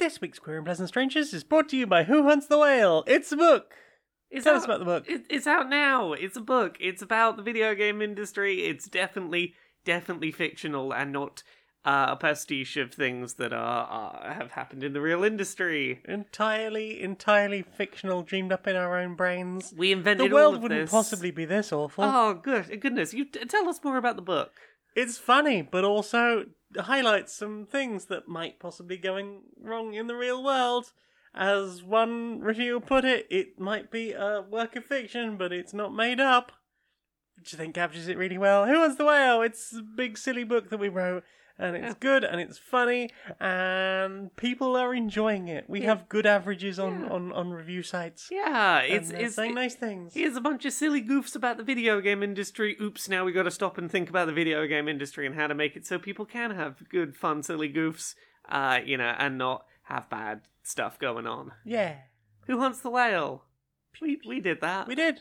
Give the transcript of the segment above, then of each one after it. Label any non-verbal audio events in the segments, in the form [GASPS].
This week's Queer and Pleasant Strangers is brought to you by Who Hunts the Whale. It's a book. It's Tell out, us about the book. It, it's out now. It's a book. It's about the video game industry. It's definitely, definitely fictional and not uh, a pastiche of things that are, are have happened in the real industry. Entirely, entirely fictional, dreamed up in our own brains. We The invented all world wouldn't this. possibly be this awful. Oh, good goodness! You t- tell us more about the book. It's funny, but also highlights some things that might possibly going wrong in the real world. As one reviewer put it, it might be a work of fiction, but it's not made up. Which I think captures it really well. Who Hunts the Whale? It's a big silly book that we wrote, and it's Yeah. good and it's funny, and people are enjoying it. We Yeah. have good averages on, Yeah. on, on review sites. Yeah, it's it's saying nice things. Here's a bunch of silly goofs about the video game industry. Oops, now we got to stop and think about the video game industry and how to make it so people can have good, fun, silly goofs, uh, you know, and not have bad stuff going on. Yeah, Who Hunts the Whale? We, we did that. we did.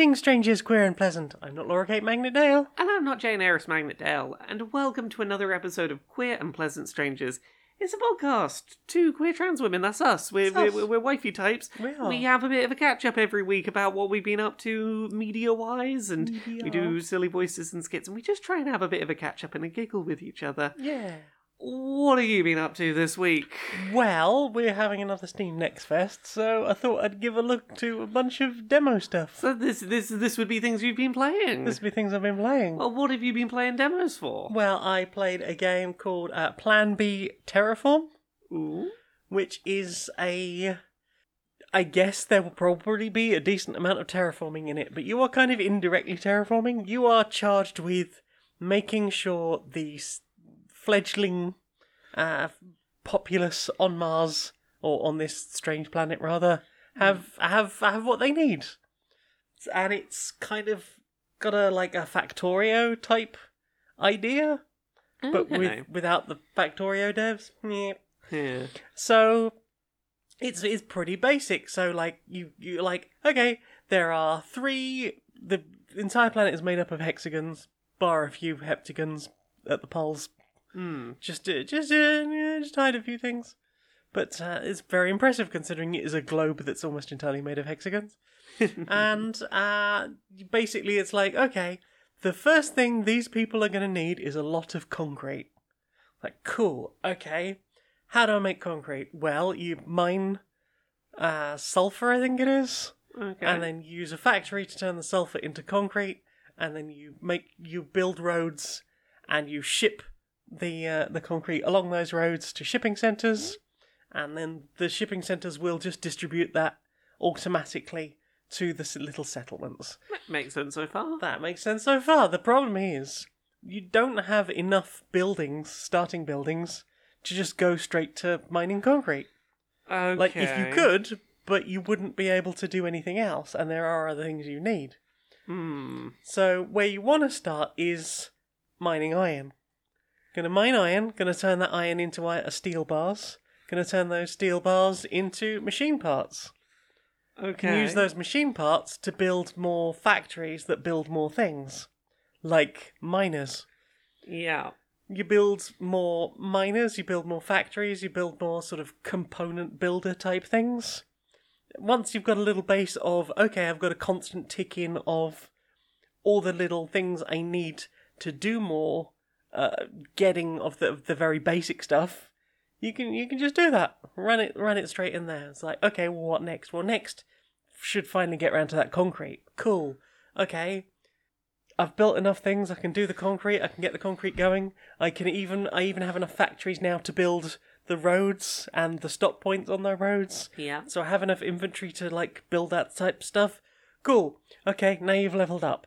Greetings, strangers, queer and pleasant. I'm not Laura Kate Magnet Dale. And I'm not Jane Aerith Magnet Dale, and welcome to another episode of Queer and Pleasant Strangers. It's a podcast. Two queer trans women, that's us. We're, It's we're, we're, we're wifey types. We are. We have a bit of a catch up every week about what we've been up to media wise, and we do silly voices and skits, and we just try and have a bit of a catch up and a giggle with each other. Yeah. What have you been up to this week? Well, we're having another Steam Next Fest, so I thought I'd give a look to a bunch of demo stuff. So this this this would be things you've been playing. This would be things I've been playing. Well, what have you been playing demos for? Well, I played a game called uh, Plan B Terraform. Ooh. which is a I guess there will probably be a decent amount of terraforming in it, but you are kind of indirectly terraforming. You are charged with making sure the fledgling uh, populace on Mars or on this strange planet rather have have have what they need, and it's kind of got a like a Factorio type idea, but Okay. with without the Factorio devs. Yeah. So it's it's pretty basic. So like you you like okay, there are three. The entire planet is made up of hexagons, bar a few heptagons at the poles. Hmm. Just uh, just uh, yeah, just hide a few things. But uh, it's very impressive considering it is a globe that's almost entirely made of hexagons. [LAUGHS] and uh, basically, it's like okay, the first thing these people are going to need is a lot of concrete. Like, cool, okay. How do I make concrete? Well, you mine uh, sulfur, I think it is, Okay. and then you use a factory to turn the sulfur into concrete, and then you make you build roads, and you ship the uh, the concrete along those roads to shipping centers, and then the shipping centers will just distribute that automatically to the little settlements. That Makes sense so far. That makes sense so far. The problem is, you don't have enough buildings, starting buildings, to just go straight to mining concrete. Okay. Like, if you could, but you wouldn't be able to do anything else, and there are other things you need. Hmm. So, where you want to start is mining iron. Gonna mine iron, gonna turn that iron into uh, steel bars, gonna turn those steel bars into machine parts. Okay. can use those machine parts to build more factories that build more things, like miners. Yeah. You build more miners, you build more factories, you build more sort of component builder type things. Once you've got a little base of, okay, I've got a constant tick in of all the little things I need to do more, uh, getting of the, of the very basic stuff, you can you can just do that. Run it run it straight in there. It's like, okay, well what next? Well next should finally get around to that concrete. Cool. Okay. I've built enough things, I can do the concrete, I can get the concrete going. I can even I even have enough factories now to build the roads and the stop points on their roads. Yeah. So I have enough inventory to like build that type of stuff. Cool. Okay, now you've leveled up.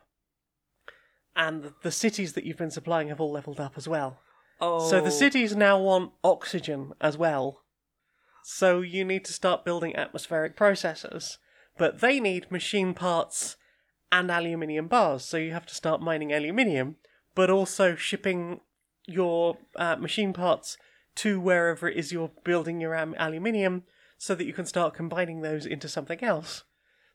And the cities that you've been supplying have all leveled up as well. Oh. So the cities now want oxygen as well. So you need to start building atmospheric processors. But they need machine parts and aluminium bars. So you have to start mining aluminium, but also shipping your uh, machine parts to wherever it is you're building your um, aluminium so that you can start combining those into something else.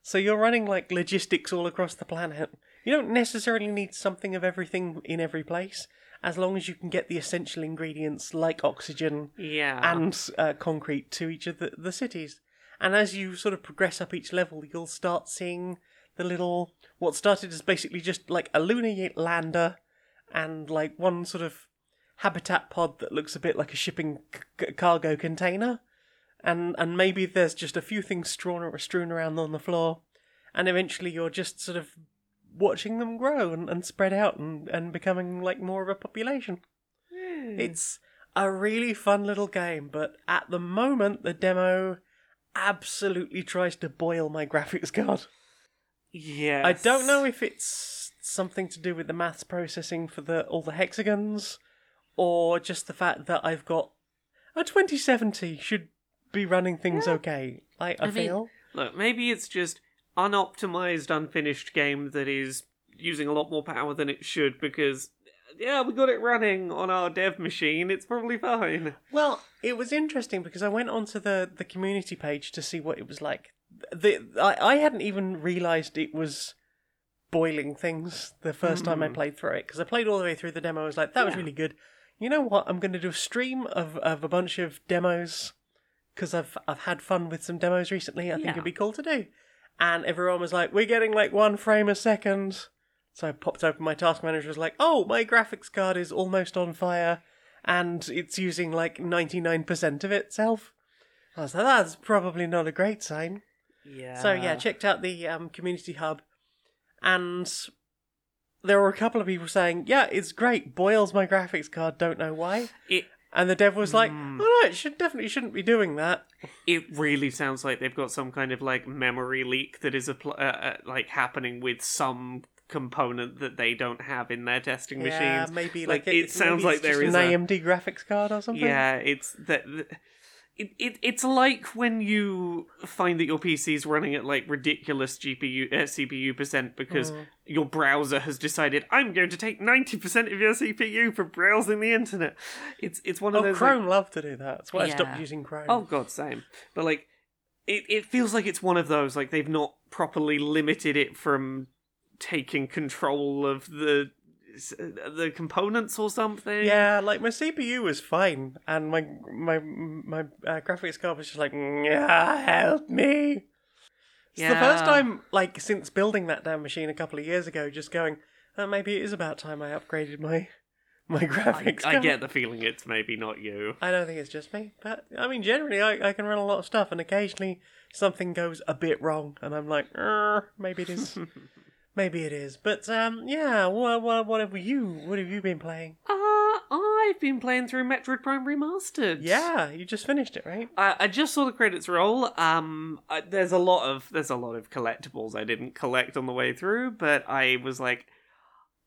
So you're running like logistics all across the planet. You don't necessarily need something of everything in every place, as long as you can get the essential ingredients like oxygen Yeah. and uh, concrete to each of the, the cities. And as you sort of progress up each level, you'll start seeing the little what started as basically just like a lunar lander and like one sort of habitat pod that looks a bit like a shipping c- cargo container. And and maybe there's just a few things strewn or strewn around on the floor, and eventually you're just sort of watching them grow and, and spread out and, and becoming like more of a population. Hmm. It's a really fun little game, but at the moment, the demo absolutely tries to boil my [LAUGHS] graphics card. Yeah. I don't know if it's something to do with the maths processing for the all the hexagons, or just the fact that I've got a 2070 should be running things okay. I, I, I mean, feel. Look, maybe it's just unoptimized, unfinished game that is using a lot more power than it should because, yeah, we got it running on our dev machine. It's probably fine. Well, it was interesting because I went onto the, the community page to see what it was like. The I, I hadn't even realised it was boiling things the first time I mm. played through it because I played all the way through the demo. I was like, that was really good. You know what? I'm going to do a stream of, of a bunch of demos because I've I've had fun with some demos recently. I think it'd be cool to do. And everyone was like, we're getting like one frame a second. So I popped open my task manager. Was like, oh, my graphics card is almost on fire, and it's using like ninety nine percent of itself. I was like, that's probably not a great sign. Yeah. So yeah, checked out the um, community hub, and there were a couple of people saying, "Yeah, it's great. Boils my graphics card. Don't know why." It And the dev was like, Hmm. "Oh no, it should definitely shouldn't be doing that." it really sounds like they've got some kind of like memory leak that is a uh, uh, like happening with some component that they don't have in their testing Yeah, machines. maybe Like, like, it maybe sounds like there is an a- AMD graphics card or something. Yeah, it's that. It, it, it's like when you find that your PC is running at like ridiculous GPU uh, CPU percent because Mm. your browser has decided I'm going to take ninety percent of your CPU for browsing the internet. It's it's one of Oh, those like, Chrome love to do that. That's why I stopped using Chrome. Oh god, same. But like, it it feels like it's one of those like they've not properly limited it from taking control of the the components or something. Yeah, like my CPU was fine, and my my my uh, graphics card was just like, yeah, help me. It's the first time, like, since building that damn machine a couple of years ago, just going, oh, maybe it is about time I upgraded my [LAUGHS] my graphics I card. get the feeling it's maybe not you. I don't think it's just me, but I mean, generally, I, I can run a lot of stuff, and occasionally something goes a bit wrong, and I'm like, "Er, maybe it is, [LAUGHS] maybe it is. But um, yeah, what, what, what have you? What have you been playing? Uh, I've been playing through Metroid Prime Remastered. Yeah, you just finished it, right? I, I just saw the credits roll. Um, I, there's a lot of there's a lot of collectibles I didn't collect on the way through, but I was like,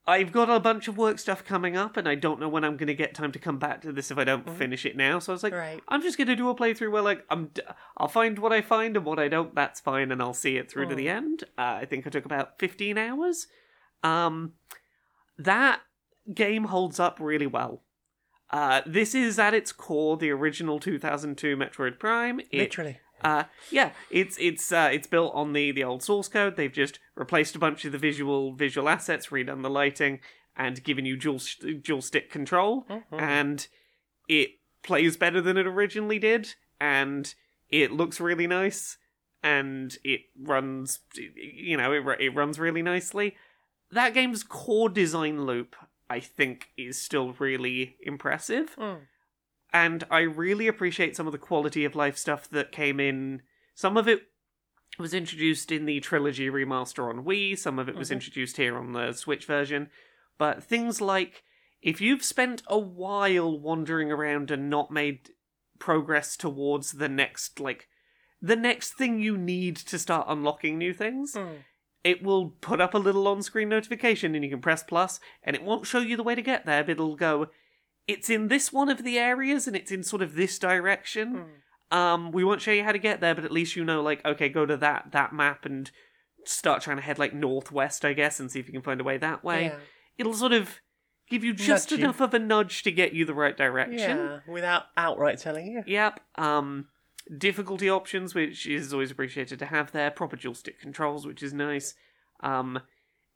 I've got a bunch of work stuff coming up, and I don't know when I'm going to get time to come back to this if I don't finish it now. So I was like, Right. I'm just going to do a playthrough where like I'm d- I'll find what I find and what I don't. That's fine, and I'll see it through to the end. Uh, I think I took about 15 hours. Um, that game holds up really well. Uh, this is at its core the original 2002 Metroid Prime. It, Literally. Uh, yeah, it's it's uh, it's built on the the old source code. They've just replaced a bunch of the visual visual assets, redone the lighting, and given you dual dual stick control, and it plays better than it originally did, and it looks really nice, and it runs, you know, it it runs really nicely. That game's core design loop, I think, is still really impressive Mm. And I really appreciate some of the quality of life stuff that came in. Some of it was introduced in the trilogy remaster on Wii, some of it was Mhm. introduced here on the Switch version. But things like if you've spent a while wandering around and not made progress towards the next like the next thing you need to start unlocking new things, Mm. it will put up a little on-screen notification and you can press plus and it won't show you the way to get there but it'll go it's in this one of the areas and it's in sort of this direction Mm. um we won't show you how to get there but at least you know like okay go to that that map and start trying to head like northwest i guess and see if you can find a way that way Yeah. it'll sort of give you just Nudge you. enough of a nudge to get you the right direction Yeah, without outright telling you. Yep. Um, difficulty options, which is always appreciated to have there, proper dual stick controls, which is nice. Um,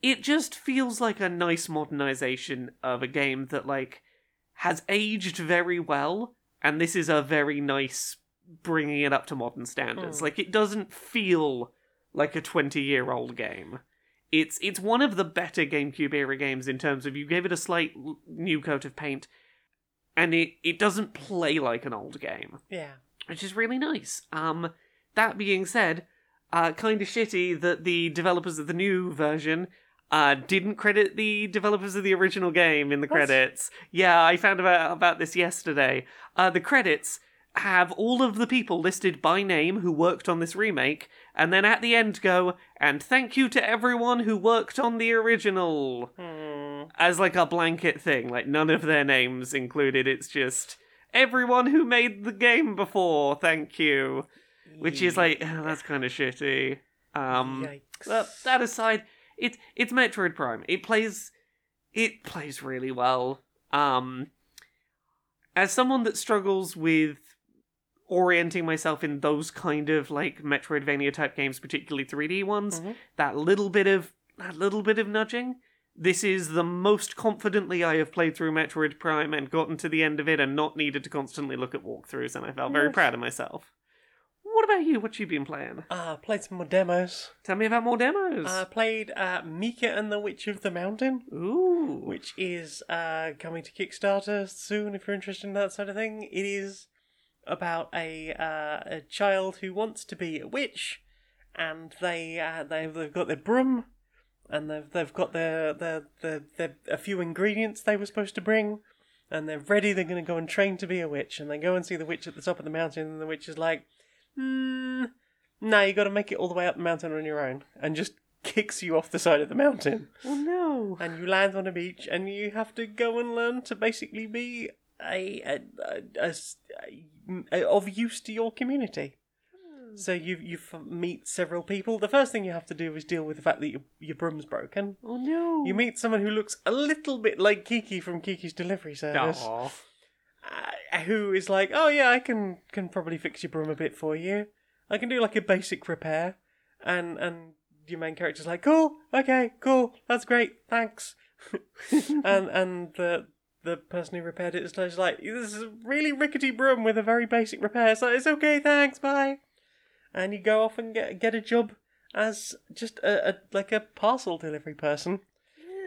it just feels like a nice modernization of a game that like has aged very well, and this is a very nice bringing it up to modern standards. Hmm. Like it doesn't feel like a twenty year old game. It's it's one of the better GameCube era games in terms of you gave it a slight l- new coat of paint, and it it doesn't play like an old game Yeah. which is really nice. Um, that being said, uh, kind of shitty that the developers of the new version uh, didn't credit the developers of the original game in the What? credits. Yeah, I found about about this yesterday. Uh, the credits have all of the people listed by name who worked on this remake, and then at the end go, and thank you to everyone who worked on the original Hmm. as like a blanket thing, like none of their names included. It's just everyone who made the game before, thank you. Which is like oh, [SIGHS] that's kind of shitty. Um, Yikes. but that aside, it it's Metroid Prime. It plays it plays really well. Um, as someone that struggles with orienting myself in those kind of like Metroidvania type games, particularly 3D ones, Mhm. that little bit of that little bit of nudging. This is the most confidently I have played through Metroid Prime and gotten to the end of it and not needed to constantly look at walkthroughs, and I felt very proud of myself. What about you? What you been playing? Uh, played some more demos. Tell me about more demos. Uh, played uh, Mika and the Witch of the Mountain, Ooh. which is uh, coming to Kickstarter soon if you're interested in that sort of thing. It is about a uh, a child who wants to be a witch, and they uh, they've, they've got their broom, and they've they've got their their, their, their a few ingredients they were supposed to bring, and they're ready. They're going to go and train to be a witch, and they go and see the witch at the top of the mountain, and the witch is like, hmm, no, you got to make it all the way up the mountain on your own, and just kicks you off the side of the mountain Oh no. and you land on a beach and you have to go and learn to basically be a, a, a- a s- a- of use to your community. So you you meet several people. The first thing you have to do is deal with the fact that your your broom's broken. Oh no. You meet someone who looks a little bit like Kiki from Kiki's Delivery Service, Aw. Uh, who is like, "Oh yeah, I can can probably fix your broom a bit for you. I can do like a basic repair." And and your main character's like, "Cool, okay, cool, that's great, thanks." [LAUGHS] and and the the person who repaired it is like, "This is a really rickety broom with a very basic repair, so it's okay, thanks, bye." And you go off and get get a job as just a, a like a parcel delivery person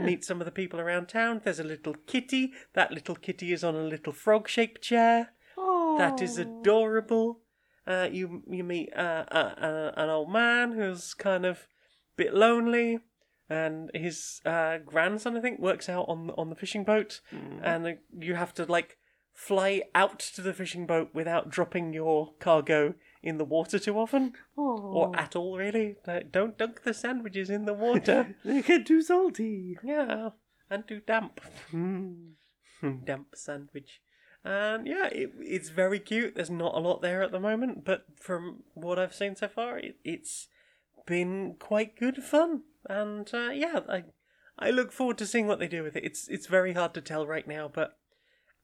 meet some of the people around town. There's a little kitty. That little kitty is on a little frog-shaped chair. That is adorable. Uh, you you meet uh, uh, uh, an old man who's kind of a bit lonely, and his uh, grandson, I think, works out on on the fishing boat, and uh, you have to like fly out to the fishing boat without dropping your cargo in the water too often, or at all, really. Uh, Don't dunk the sandwiches in the water. [LAUGHS] They get too salty. Yeah, and too damp. Mm. [LAUGHS] damp sandwich. And yeah, it, it's very cute. There's not a lot there at the moment, but from what I've seen so far, it, it's been quite good fun. And uh, yeah, I I look forward to seeing what they do with it. It's it's very hard to tell right now, but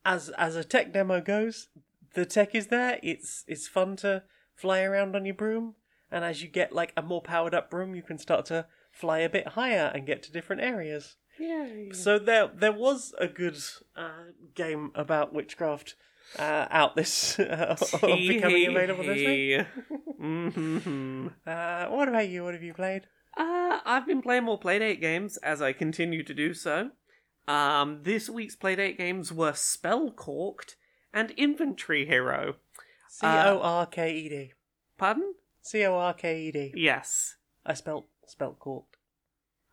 as as a tech demo goes, the tech is there. It's it's fun to fly around on your broom, and as you get like a more powered up broom, you can start to fly a bit higher and get to different areas. Yay. So there there was a good uh, game about witchcraft uh, out this [LAUGHS] uh, becoming available this week. [LAUGHS] mm-hmm. Uh, what about you? What have you played? Uh, I've been playing more Playdate games as I continue to do so. Um, this week's Playdate games were Spell Corked and Inventory Hero. C O R K E D. Pardon? C O R K E D. Yes. I spelt spelt corked.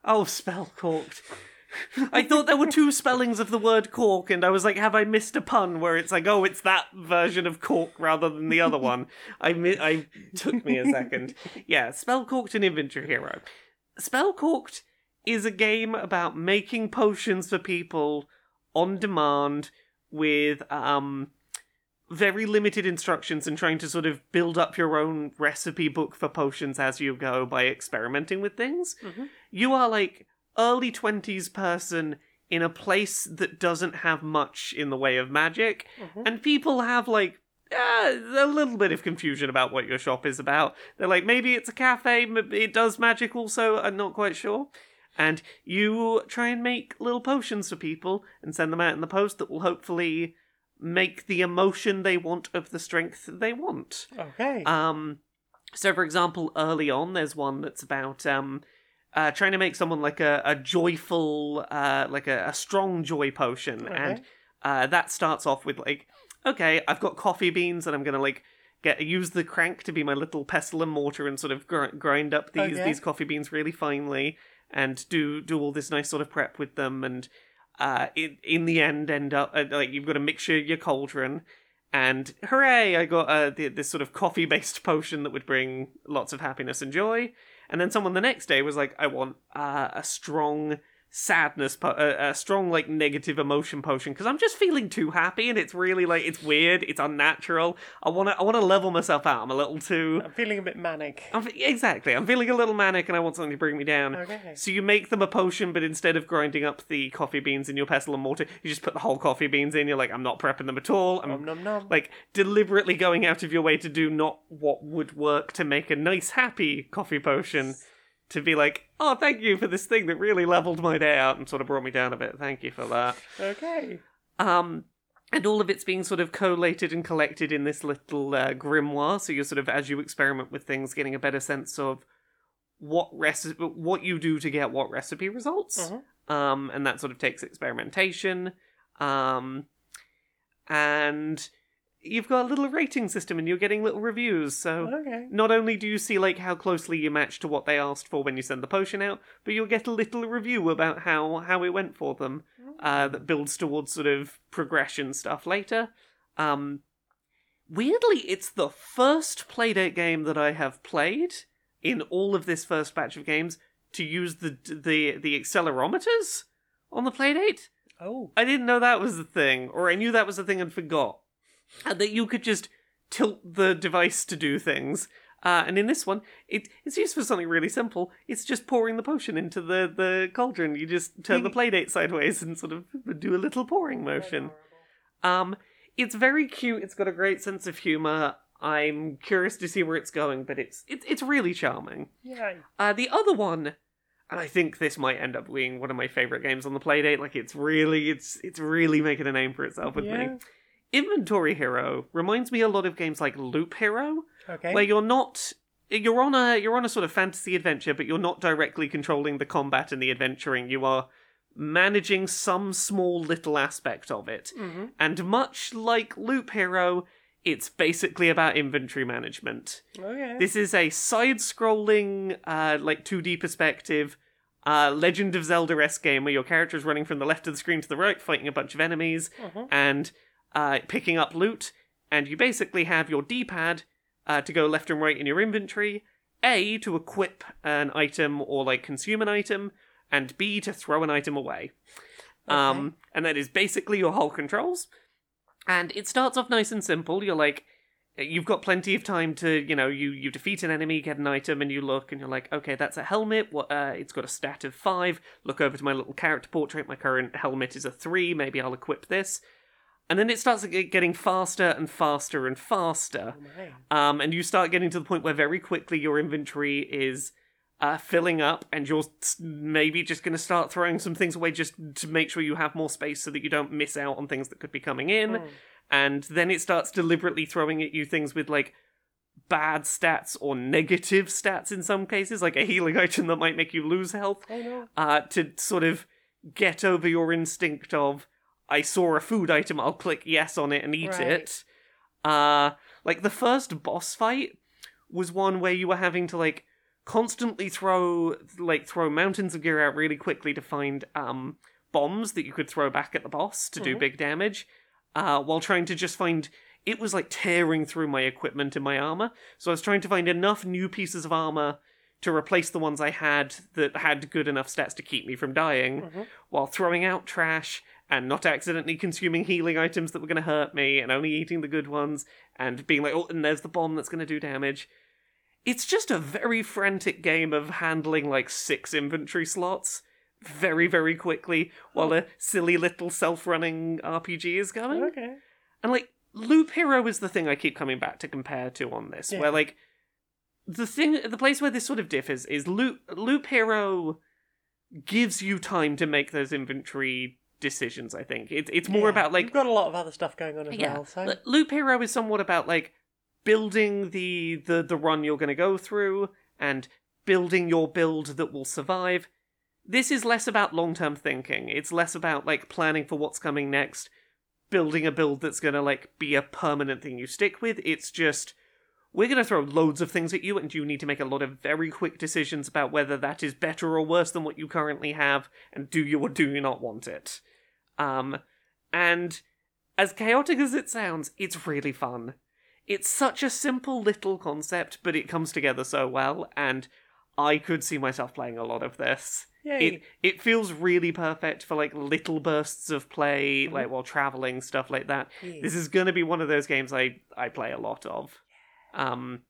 Oh, Spell Corked. I thought there were two spellings of the word cork, and I was like, have I missed a pun where it's like, oh, it's that version of cork rather than the other one? I mi- I took me a second. Yeah, Spell Corked and Inventory Hero. Spell Corked is a game about making potions for people on demand with um very limited instructions and trying to sort of build up your own recipe book for potions as you go by experimenting with things. Mhm. You are like early 20s person in a place that doesn't have much in the way of magic Mhm. and people have like uh, a little bit of confusion about what your shop is about. They're like, maybe it's a cafe, it does magic also, I'm not quite sure. And you try and make little potions for people and send them out in the post that will hopefully make the emotion they want of the strength they want. Okay. Um, so for example, early on, there's one that's about um, uh, trying to make someone like a, a joyful, uh, like a, a strong joy potion, and uh, that starts off with like, okay, I've got coffee beans, and I'm gonna like get use the crank to be my little pestle and mortar, and sort of gr- grind up these Okay. these coffee beans really finely, and do do all this nice sort of prep with them, and uh, in in the end, end up uh, like you've got to mixture your cauldron. And hooray! I got uh, the, this sort of coffee-based [LAUGHS] potion that would bring lots of happiness and joy. And then someone the next day was like, "I want uh, a strong sadness, po- a, a strong like negative emotion potion because I'm just feeling too happy, and it's really like it's weird, it's unnatural. I want to, I want to level myself out. I'm a little too, I'm feeling a bit manic. I'm, fe- exactly. I'm feeling a little manic, and I want something to bring me down. Okay. So you make them a potion, but instead of grinding up the coffee beans in your pestle and mortar, you just put the whole coffee beans in. You're like, I'm not prepping them at all. I'm Nom nom nom. like deliberately going out of your way to do not what would work to make a nice happy coffee potion to be like oh thank you for this thing that really leveled my day out and sort of brought me down a bit thank you for that okay. um and all of it's being sort of collated and collected in this little uh, grimoire so you're sort of as you experiment with things getting a better sense of what recipe what you do to get what recipe results Mhm. um, and that sort of takes experimentation. Um, and you've got a little rating system, and you're getting little reviews. So Okay. not only do you see like how closely you match to what they asked for when you send the potion out, but you'll get a little review about how how it went for them. Uh, that builds towards sort of progression stuff later. Um, weirdly, it's the first Playdate game that I have played in all of this first batch of games to use the the the accelerometers on the Playdate. Oh. I didn't know that was the thing, or I knew that was the thing and forgot. And that you could just tilt the device to do things. Uh, and in this one, it, it's used for something really simple. It's just pouring the potion into the, the cauldron. You just turn the [LAUGHS] playdate sideways and sort of do a little pouring motion. Um, it's very cute. It's got a great sense of humor. I'm curious to see where it's going, but it's it's it's really charming. Yay. Uh, the other one, and I think this might end up being one of my favorite games on the Playdate. Like it's really, it's it's really making a name for itself with me. Inventory Hero reminds me a lot of games like Loop Hero, Okay. where you're not you're on a you're on a sort of fantasy adventure, but you're not directly controlling the combat and the adventuring. You are managing some small little aspect of it. Mhm. And much like Loop Hero, it's basically about inventory management. Okay. This is a side-scrolling, uh, like 2D perspective, uh, Legend of Zelda-esque game where your character is running from the left of the screen to the right, fighting a bunch of enemies Mhm. and uh, picking up loot. And you basically have your D-pad uh, to go left and right in your inventory, A to equip an item or like consume an item, and B to throw an item away. Um, and that is basically your whole controls. And it starts off nice and simple. You're like, you've got plenty of time to, you know, you you defeat an enemy, get an item, and you look, and you're like, okay, that's a helmet. What? Uh, it's got a stat of five. Look over to my little character portrait. My current helmet is a three. Maybe I'll equip this. And then it starts getting faster and faster and faster. Oh. Um, and you start getting to the point where very quickly your inventory is uh, filling up, and you're maybe just going to start throwing some things away just to make sure you have more space so that you don't miss out on things that could be coming in. Mm. And then it starts deliberately throwing at you things with like bad stats or negative stats in some cases, like a healing [LAUGHS] item that might make you lose health, Oh no. uh, to sort of get over your instinct of I saw a food item, I'll click yes on it and eat Right. it. Uh like the first boss fight was one where you were having to like constantly throw like throw mountains of gear out really quickly to find um bombs that you could throw back at the boss to do Mhm. big damage. Uh while trying to just find it was like tearing through my equipment and my armor. So I was trying to find enough new pieces of armor to replace the ones I had that had good enough stats to keep me from dying, Mhm. while throwing out trash and not accidentally consuming healing items that were going to hurt me and only eating the good ones and being like, oh, and there's the bomb that's going to do damage. It's just a very frantic game of handling like six inventory slots very, very quickly while a silly little self running RPG is going. Okay. And like Loop Hero is the thing I keep coming back to compare to on this, Yeah. where like the thing, the place where this sort of differs is Loop Loop Hero gives you time to make those inventory decisions. I think it's it's more Yeah, about like You've got a lot of other stuff going on as yeah, well. So Loop Hero is somewhat about like building the the the run you're going to go through and building your build that will survive. This is less about long-term thinking. It's less about like planning for what's coming next, building a build that's going to like be a permanent thing you stick with. It's just we're going to throw loads of things at you and you need to make a lot of very quick decisions about whether that is better or worse than what you currently have and do you or do you not want it. Um and as chaotic as it sounds, it's really fun. It's such a simple little concept, but it comes together so well, and I could see myself playing a lot of this. Yay. It it feels really perfect for like little bursts of play, like while traveling, stuff like that. Yeah. This is gonna be one of those games I I play a lot of. Um,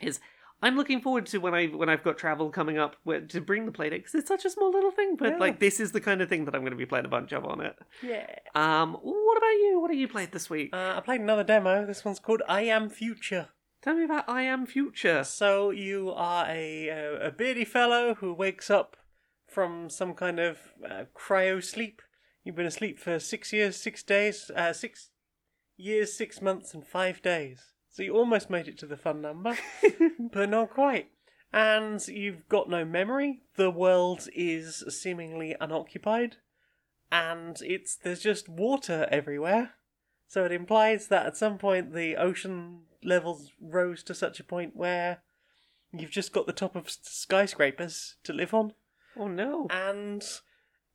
is I'm looking forward to when I when I've got travel coming up where, to bring the playdate because it's such a small little thing, but Yeah. like this is the kind of thing that I'm going to be playing a bunch of on it. yeah. Um, what about you? What have you played this week? Uh, I played another demo. This one's called I Am Future. Tell me about I Am Future. So you are a a, a beardy fellow who wakes up from some kind of uh, cryo sleep. You've been asleep for six years, six days, uh, six years, six months, and five days. So you almost made it to the fun number, [LAUGHS] but not quite. And you've got no memory. The world is seemingly unoccupied, and it's there's just water everywhere. So it implies that at some point the ocean levels rose to such a point where you've just got the top of skyscrapers to live on, Oh no. and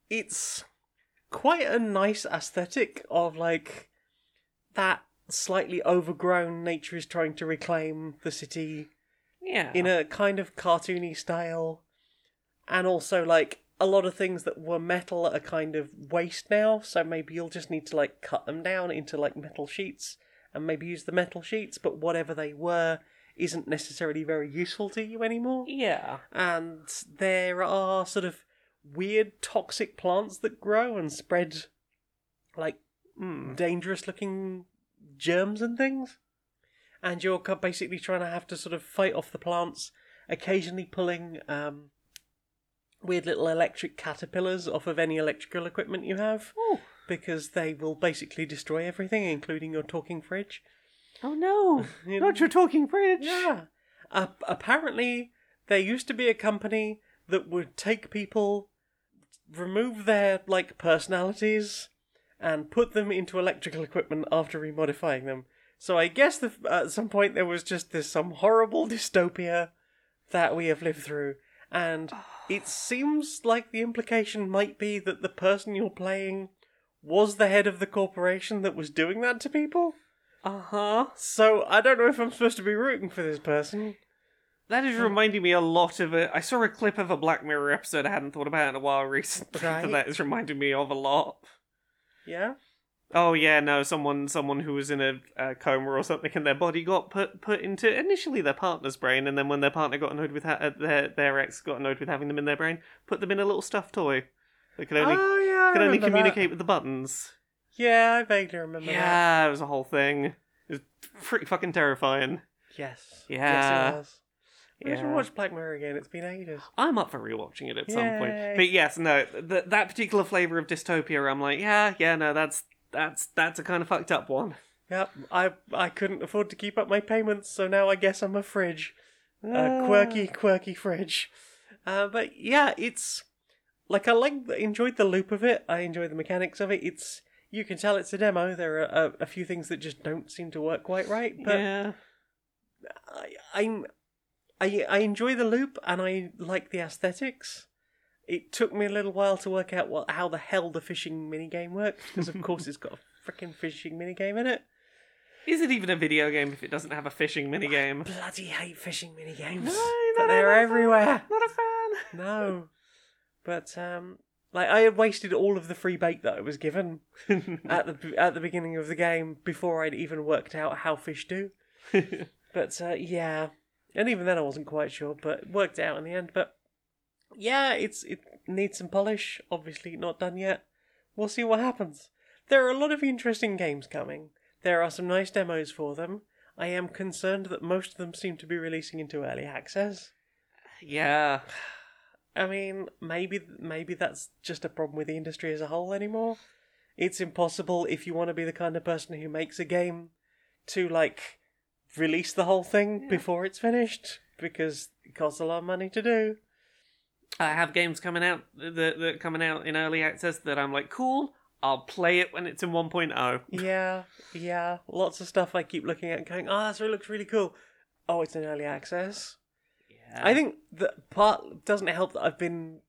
it's quite a nice aesthetic of like that slightly overgrown nature is trying to reclaim the city Yeah. in a kind of cartoony style, and also like a lot of things that were metal are kind of waste now. So maybe you'll just need to like cut them down into like metal sheets, and maybe use the metal sheets. But whatever they were isn't necessarily very useful to you anymore. yeah. And there are sort of weird toxic plants that grow and spread like Mm. dangerous looking germs and things. And you're basically trying to have to sort of fight off the plants, occasionally pulling um, weird little electric caterpillars off of any electrical equipment you have, Oh. because they will basically destroy everything, including your talking fridge. Oh no. You [LAUGHS] Not your talking fridge. Yeah. Uh, apparently, there used to be a company that would take people, remove their like personalities, and put them into electrical equipment after remodifying them. So I guess the, at some point there was just this some horrible [LAUGHS] dystopia that we have lived through, and [SIGHS] it seems like the implication might be that the person you're playing was the head of the corporation that was doing that to people. Uh huh. So I don't know if I'm supposed to be rooting for this person. That is reminding me a lot of it. I saw a clip of a Black Mirror episode I hadn't thought about in a while recently. [LAUGHS] Right. That that is reminding me of a lot. Yeah. Oh yeah, no, someone someone who was in a, a coma or something, and their body got put put into initially their partner's brain, and then when their partner got annoyed with ha- uh, their their ex got annoyed with having them in their brain, put them in a little stuffed toy that could only oh yeah. I could only communicate that. with the buttons. Yeah, I vaguely remember that. Yeah, it was a whole thing. It was pretty fucking terrifying. Yes. Yeah. Yes, it was. I Yeah. should watch Black Mirror again. It's been ages. I'm up for rewatching it at some point. But yes, no, th- that particular flavor of dystopia, I'm like, yeah, yeah, no, that's that's that's a kind of fucked up one. Yep. I I couldn't afford to keep up my payments, so now I guess I'm a fridge. A Ah. quirky, quirky fridge. Uh, but yeah, it's like I like enjoyed the loop of it. I enjoy the mechanics of it. It's you can tell it's a demo. There are a, a few things that just don't seem to work quite right, but yeah. I, I'm I I enjoy the loop and I like the aesthetics. It took me a little while to work out what how the hell the fishing minigame works because of course it's got a freaking fishing minigame in it. Is it even a video game if it doesn't have a fishing minigame? I bloody hate fishing minigames. No, but they're everywhere. Not a fan. No, but um, like I had wasted all of the free bait that I was given [LAUGHS] at the at the beginning of the game before I'd even worked out how fish do. [LAUGHS] But uh, yeah, and even then I wasn't quite sure, but it worked out in the end. But yeah, it's it needs some polish. Obviously, not done yet. We'll see what happens. There are a lot of interesting games coming. There are some nice demos for them. I am concerned that most of them seem to be releasing into early access. Yeah. I mean, maybe maybe that's just a problem with the industry as a whole anymore. It's impossible if you want to be the kind of person who makes a game to like release the whole thing before it's finished because it costs a lot of money to do. I have games coming out that that are coming out in early access that I'm like, cool. I'll play it when it's in oh." 1.0. [LAUGHS] Yeah, yeah. Lots of stuff I keep looking at and going, oh, that really looks really cool. Oh, it's in early access. Yeah. I think that part doesn't help that I've been,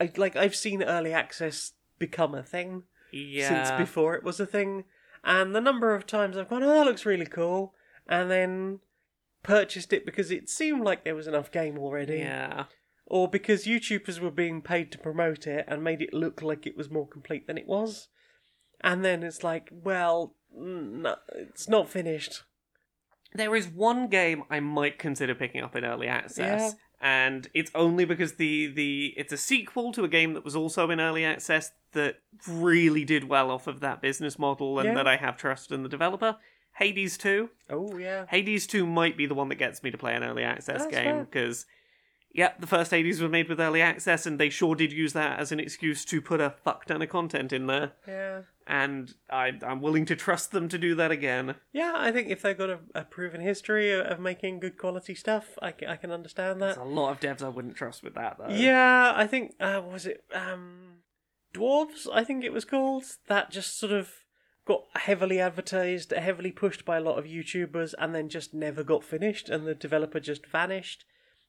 I, like, I've seen early access become a thing yeah. since before it was a thing, and the number of times I've gone, oh, that looks really cool, and then purchased it because it seemed like there was enough game already, Yeah. or because YouTubers were being paid to promote it and made it look like it was more complete than it was, and then it's like, well, no, it's not finished. There is one game I might consider picking up in early access, and it's only because the the it's a sequel to a game that was also in early access that really did well off of that business model, and Yeah. that I have trust in the developer. Hades Two. Oh yeah, Hades Two might be the one that gets me to play an early access That's game because. Yeah, the first Hades was made with early access, and they sure did use that as an excuse to put a fuck ton of content in there. yeah. And I, I'm willing to trust them to do that again. Yeah, I think if they've got a, a proven history of, of making good quality stuff, I, I can understand that. There's a lot of devs I wouldn't trust with that, though. Yeah, I think uh, was it um, dwarves? I think it was called. That just sort of got heavily advertised, heavily pushed by a lot of YouTubers, and then just never got finished, and the developer just vanished.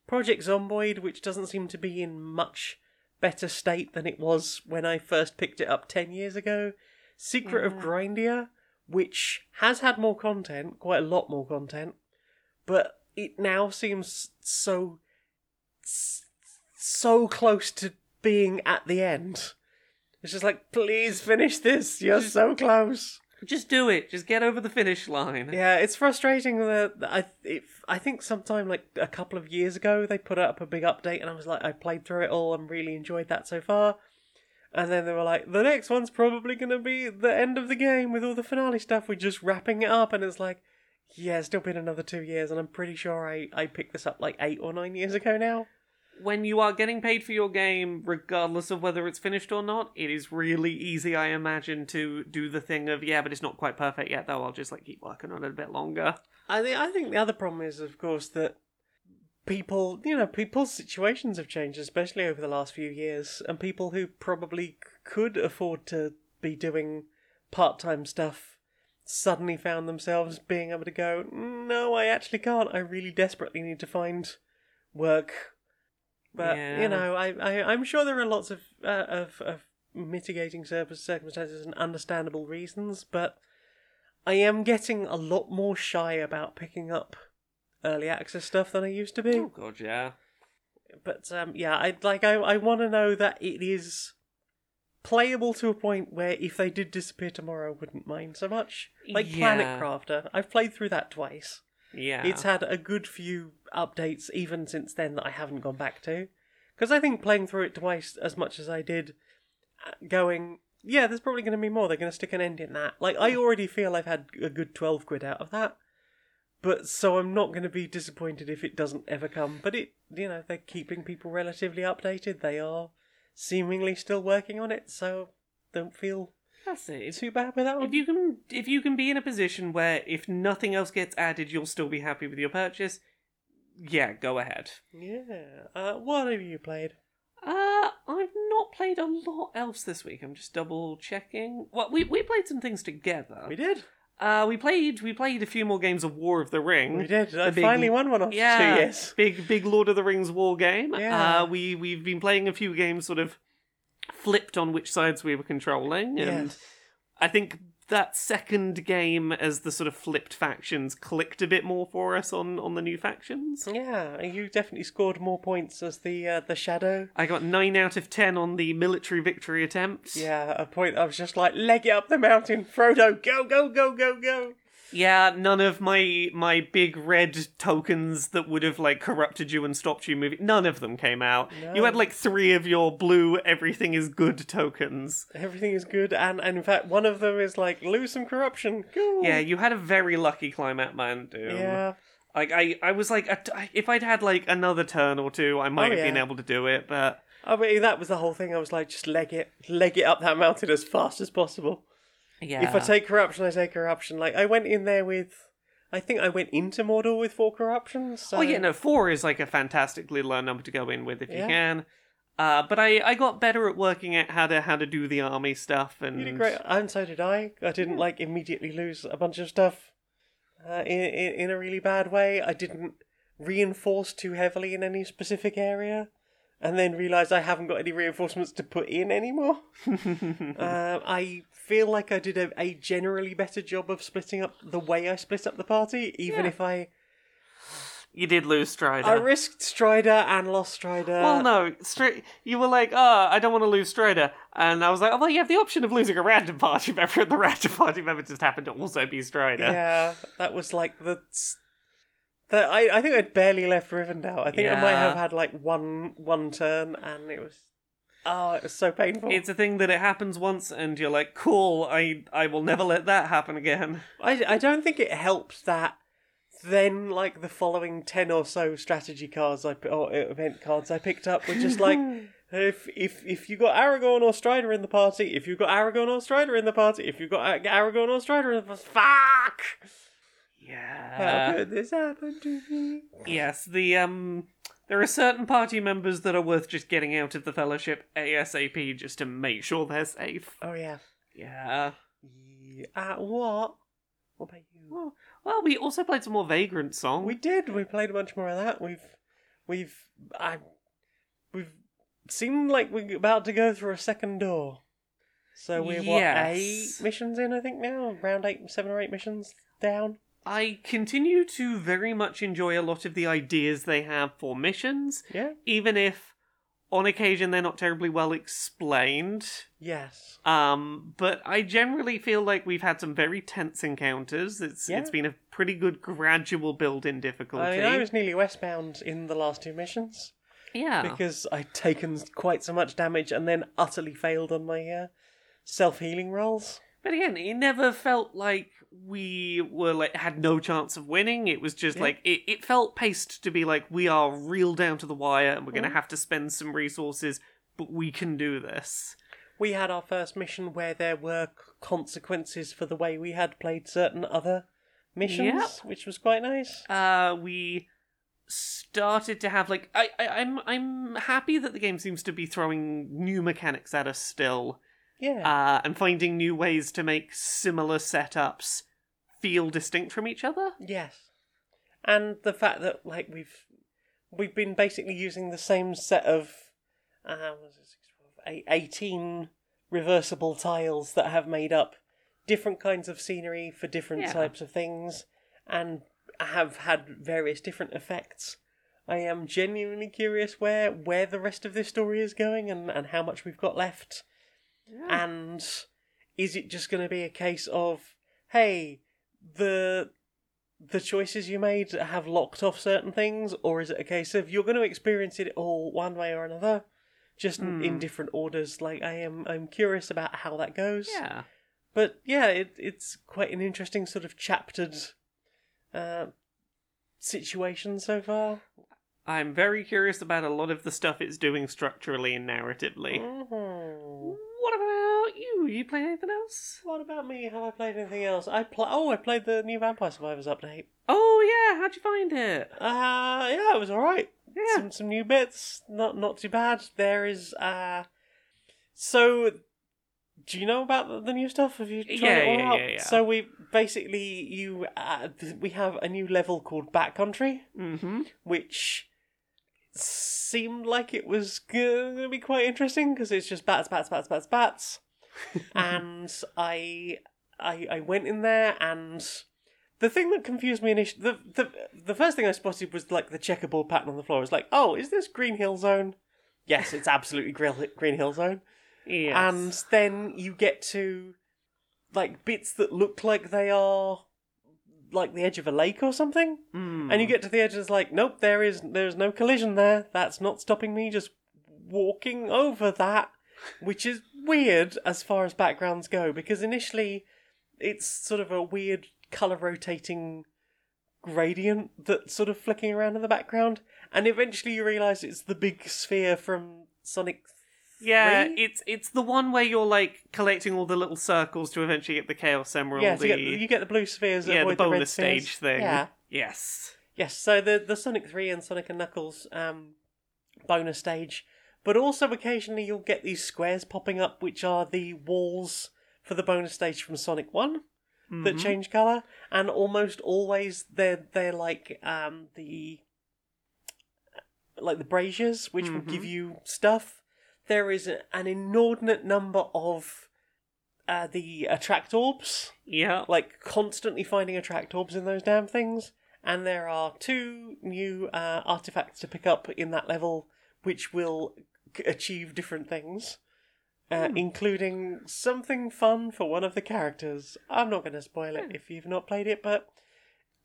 Project Zomboid, which doesn't seem to be in much better state than it was when I first picked it up ten years ago. Secret of mm. Grindea, which has had more content, quite a lot more content, but it now seems so so close to being at the end. It's just like, please finish this. You're so close. Just do it. Just get over the finish line. Yeah, it's frustrating that I it, I think sometime like a couple of years ago they put up a big update and I was like I played through it all and really enjoyed that so far. And then they were like, the next one's probably gonna be the end of the game with all the finale stuff. We're just wrapping it up, and it's like, yeah, it's still been another two years, and I'm pretty sure I I picked this up like eight or nine years ago now. When you are getting paid for your game, regardless of whether it's finished or not, it is really easy, I imagine, to do the thing of yeah, but it's not quite perfect yet, though. I'll just like keep working on it a bit longer. I think I think the other problem is, of course, that people, you know, people's situations have changed, especially over the last few years, and people who probably could afford to be doing part-time stuff suddenly found themselves being able to go, no, I actually can't. I really desperately need to find work. But Yeah. you know, I, I I'm sure there are lots of uh, of of mitigating cir- circumstances and understandable reasons, but I am getting a lot more shy about picking up early access stuff than I used to be. Oh god, yeah. But um, yeah, I like I I want to know that it is playable to a point where if they did disappear tomorrow, I wouldn't mind so much. Like Planet Crafter, I've played through that twice. Yeah. It's had a good few updates even since then that I haven't gone back to. Because I think playing through it twice as much as I did, uh, going, yeah, there's probably going to be more. They're going to stick an end in that. Like, I already feel I've had a good 12 quid out of that. But so I'm not going to be disappointed if it doesn't ever come. But it, you know, they're keeping people relatively updated. They are seemingly still working on it. So don't feel That's it. Too bad with that one. if you can, if you can be in a position where if nothing else gets added, you'll still be happy with your purchase. Yeah, go ahead. Yeah. Uh, what have you played? Uh, I've not played a lot else this week. I'm just double checking. Well, we we played some things together. We did. Uh, we played we played a few more games of War of the Ring. We did. I big- finally won one after Yeah, two years. big big Lord of the Rings war game. Yeah. Uh, we we've been playing a few games, sort of flipped on which sides we were controlling, and Yes. I think that second game as the sort of flipped factions clicked a bit more for us on on the new factions. Yeah, you definitely scored more points as the uh, the shadow. I got nine out of ten on the military victory attempts. Yeah, a point I was just like, leg it up the mountain, Frodo, go, go, go, go, go. Yeah, none of my my big red tokens that would have like corrupted you and stopped you moving. None of them came out. You had like three of your blue everything is good tokens. Everything is good, and, and in fact, one of them is like lose some corruption. Cool. Yeah, you had a very lucky climb climate man, dude. Yeah. Like I, I was like, a if I'd had like another turn or two, I might Oh, have been able to do it. But oh, I mean, that was the whole thing. I was like, just leg it, leg it up that mountain as fast as possible. Yeah, If I take corruption, I take corruption. Like I went in there with, I think I went into Mordor with four corruptions. So... oh yeah, no, four is like a fantastically low number to go in with if you can. Uh, but I, I got better at working out how to how to do the army stuff and You did great, and so did I. I didn't like immediately lose a bunch of stuff uh, in, in in a really bad way. I didn't reinforce too heavily in any specific area, and then realized I haven't got any reinforcements to put in anymore. [LAUGHS] uh, I feel like I did a, a generally better job of splitting up the way I split up the party, even Yeah. if I you did lose Strider. I risked Strider and lost Strider. well, no, straight. You were like, "Oh, I don't want to lose Strider," and I was like, "Oh, well, you have the option of losing a random party [LAUGHS] member, and the random party member just happened to also be Strider." Yeah, that was like the. the I, I think I'd barely left Rivendell. I think I might Yeah. have had like one one turn, and it was. Oh, it was so painful. It's a thing that it happens once, and you're like, "Cool, I I will never let that happen again." I, I don't think it helped that then, like, the following 10 or so strategy cards I, or event cards I picked up were just like. [LAUGHS] If if if you got Aragorn or Strider in the party, if you got Aragorn or Strider in the party, if you got Aragorn or Strider in the party, fuck! Yeah. How could this happen to me? Yes, the um there are certain party members that are worth just getting out of the fellowship ASAP just to make sure they're safe. Oh yeah. Yeah. Yeah. Uh, what? What about you? Well, well, we also played some more Vagrantsong. We did. We played a bunch more of that. We've, we've, I, we've seemed like we're about to go through a second door. So we're what eight missions in? I think now around eight, seven or eight missions down. I continue to very much enjoy a lot of the ideas they have for missions, Yeah. even if on occasion they're not terribly well explained. Yes. Um, but I generally feel like we've had some very tense encounters. It's Yeah. it's been a pretty good gradual build in difficulty. I mean, I was nearly westbound in the last two missions yeah. because I'd taken quite so much damage and then utterly failed on my uh, self healing rolls. But again, it never felt like we were like had no chance of winning. It was just Yeah. like it, it felt paced to be like we are real down to the wire and we're gonna Mhm. have to spend some resources, but we can do this. we had our first mission where there were consequences for the way we had played certain other missions, Yep. which was quite nice. Uh we started to have like I, I I'm I'm happy that the game seems to be throwing new mechanics at us still. Yeah. Uh and finding new ways to make similar setups feel distinct from each other. yes. And the fact that like we've we've been basically using the same set of uh, was it, six, 12, eight- 18 reversible tiles that have made up different kinds of scenery for different Yeah. types of things and have had various different effects. I am genuinely curious where where the rest of this story is going and, and how much we've got left. And is it just going to be a case of, hey, the the choices you made have locked off certain things, or is it a case of you're going to experience it all one way or another, just in, in Hmm. different orders? Like I am, I'm curious about how that goes. yeah. But yeah, it, it's quite an interesting sort of chaptered uh, situation so far. I'm very curious about a lot of the stuff it's doing structurally and narratively. Mhm. You? You play anything else? What about me? Have I played anything else? I pl- Oh, I played the new Vampire Survivors update. Oh yeah, how'd you find it? Uh yeah, it was all right. Yeah. Some some new bits, not not too bad. There is uh, so. Do you know about the, the new stuff? Have you tried Yeah, it all yeah, out? yeah, yeah. So we basically you uh, th- we have a new level called Bat Country, Mm-hmm. which seemed like it was going to be quite interesting because it's just bats, bats, bats, bats, bats. And I, I, I went in there, and the thing that confused me initially, the, the the first thing I spotted was like the checkerboard pattern on the floor. I was like, oh, is this Green Hill Zone? Yes, it's absolutely Green Hill Zone. Yes. And then you get to like bits that look like they are like the edge of a lake or something, Mm. and you get to the edge, and it's like, nope, there is there's no collision there. That's not stopping me just walking over that, which is weird as far as backgrounds go because initially it's sort of a weird color rotating gradient that's sort of flicking around in the background, and eventually you realize it's the big sphere from Sonic. Yeah, it's it's the one where you're like collecting all the little circles to eventually get the Chaos Emerald. Yeah, so the, you, get, you get the blue spheres. yeah, the bonus spheres. stage thing. Yeah. Yes. Yes, so the the Sonic Three and Sonic and Knuckles um, bonus stage, but also occasionally you'll get these squares popping up, which are the walls for the bonus stage from Sonic One that Mhm. change color, and almost always they're they're like um, the like the braziers, which will give you stuff. There is an inordinate number of uh, the attract orbs Yeah. like constantly finding attract orbs in those damn things. And there are two new uh, artifacts to pick up in that level, which will achieve different things, uh, including something fun for one of the characters. I'm not going to spoil it if you've not played it, but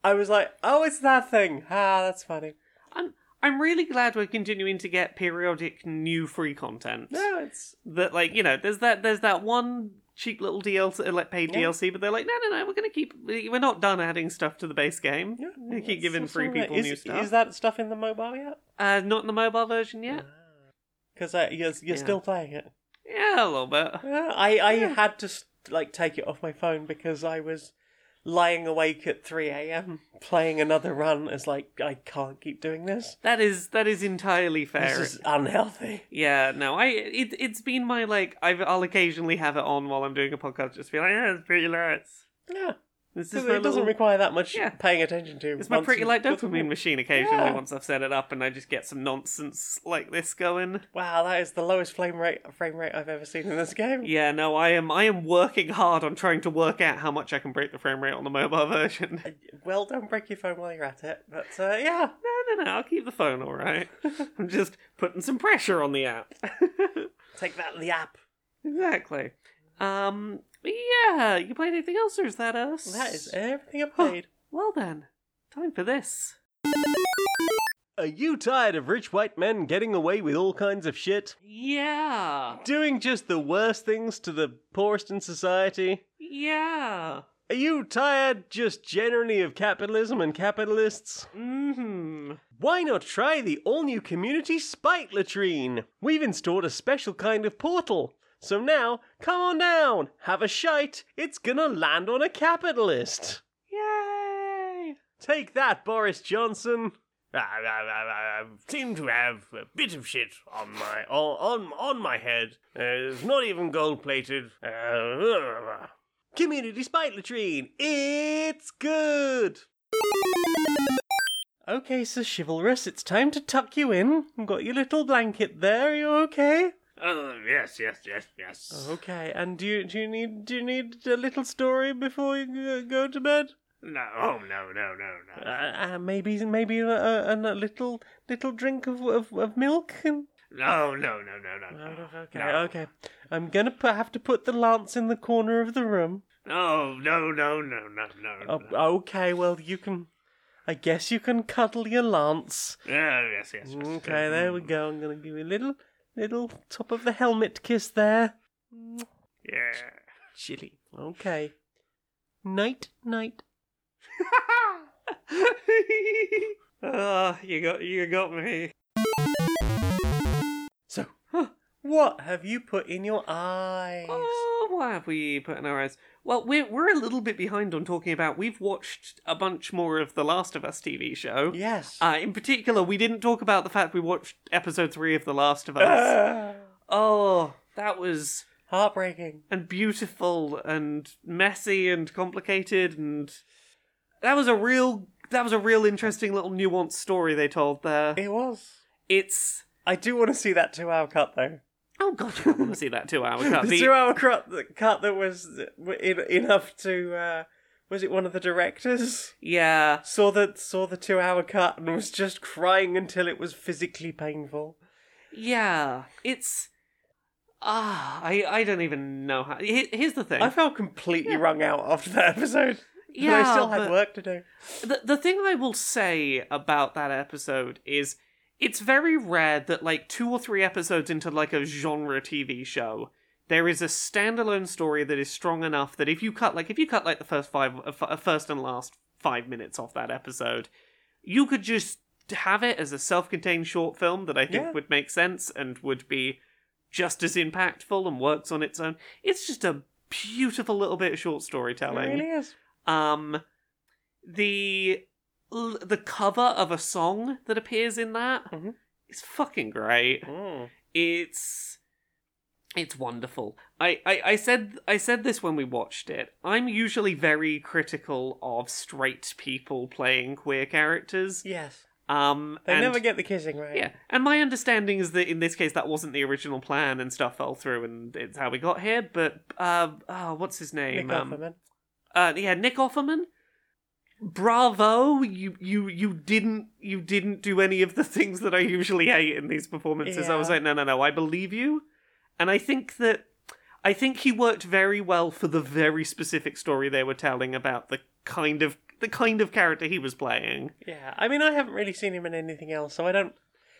I was like, "Oh, it's that thing! Ah, that's funny." I'm I'm really glad we're continuing to get periodic new free content. No, it's That like you know, there's that there's that one cheap little DLC, like paid Yeah. DLC, but they're like, no, no, no, we're gonna keep. We're not done adding stuff to the base game. yeah, We keep giving free people is, new stuff. Is that stuff in the mobile yet? Uh, not in the mobile version yet. Because uh, you're you're Yeah. still playing it. Yeah, a little bit. Yeah, I I had to like take it off my phone because I was lying awake at three a.m. playing another run. It's like I can't keep doing this. That is that is entirely fair. This is unhealthy. Yeah, no, I it it's been my like I've, I'll occasionally have it on while I'm doing a podcast, just be like, yeah, it's pretty nice. Yeah, This is it doesn't require that much Yeah. paying attention to. it's my pretty light dopamine machine. Occasionally, Yeah. once I've set it up, and I just get some nonsense like this going. Wow, that is the lowest frame rate frame rate I've ever seen in this game. Yeah, no, I am I am working hard on trying to work out how much I can break the frame rate on the mobile [LAUGHS] version. Well, don't break your phone while you're at it. But uh, yeah, No, no, no, I'll keep the phone all right. [LAUGHS] I'm just putting some pressure on the app. [LAUGHS] take that the app. exactly. Um, yeah, you played anything else, or is that us? That is everything I played. Well then, time for this. Are you tired of rich white men getting away with all kinds of shit? Yeah. Doing just the worst things to the poorest in society? Yeah. Are you tired just generally of capitalism and capitalists? Mm-hmm. Why not try the all new community Spite Latrine? We've installed a special kind of portal. So now, come on down, have a shite, it's gonna land on a capitalist. Yay! Take that, Boris Johnson. I, I, I, I seem to have a bit of shit on my on on, on my head. Uh, it's not even gold plated. Uh, [LAUGHS] community spite latrine. It's good. Okay, so chivalrous, it's time to tuck you in. Got your little blanket there. Are you okay? Uh, yes, yes, yes, yes. Okay, and do you do you need do you need a little story before you go- to bed? No, oh no, no, no, Uh, no. uh, maybe maybe a, a, a little little drink of, of, of milk and. No, no, no, no, no, no. Okay, No. okay. I'm gonna put, have to put the lance in the corner of the room. No, no, no, no, no, no. Oh, no. okay, well you can. I guess you can cuddle your lance. Yeah, yes, yes, yes. Okay, there we go. I'm gonna give you a little little top of the helmet kiss there. Yeah. Chilly. Okay. Night, night. [LAUGHS] Ah, you got you got me. What have you put in your eyes? Oh, what have we put in our eyes? Well, we're we're a little bit behind on talking about. We've watched a bunch more of the Last of Us TV show. Yes. Uh, in particular, we didn't talk about the fact we watched episode three of The Last of Us. Ah, [SIGHS] oh, that was heartbreaking. and beautiful and messy and complicated and that was a real that was a real interesting little nuanced story they told there. It was. It's I do want to see that two-hour cut though. Oh god, I want to see that two hour [LAUGHS] cut. the two-hour cut, cut that was in, enough to. Uh, was it one of the directors? yeah, Saw the saw the two-hour cut and was just crying until it was physically painful. yeah, it's ah, I I don't even know how. Here's the thing. I felt completely wrung out after that episode. [LAUGHS] Yeah, I still had work to do. the the thing I will say about that episode is it's very rare that like two or three episodes into like a genre TV show, there is a standalone story that is strong enough that if you cut like if you cut like the first five uh, f- uh, first and last five minutes off that episode, you could just have it as a self-contained short film that I think Yeah. would make sense and would be just as impactful and works on its own. It's just a beautiful little bit of short storytelling. It really is. Um, the l- the cover of a song that appears in that Mhm. is fucking great. Mm. It's it's wonderful. I, I, I said I said this when we watched it. I'm usually very critical of straight people playing queer characters. Yes. Um, They and- never get the kissing right. yeah, and my understanding is that in this case that wasn't the original plan and stuff fell through and it's how we got here. But uh, oh, what's his name? Nick Um, Offerman. uh, yeah, Nick Offerman. Bravo! You you you didn't you didn't do any of the things that I usually hate in these performances. I was Yeah. like, no, no, no, I believe you, and I think that I think he worked very well for the very specific story they were telling about the kind of the kind of character he was playing. Yeah, I mean, I haven't really seen him in anything else, so I don't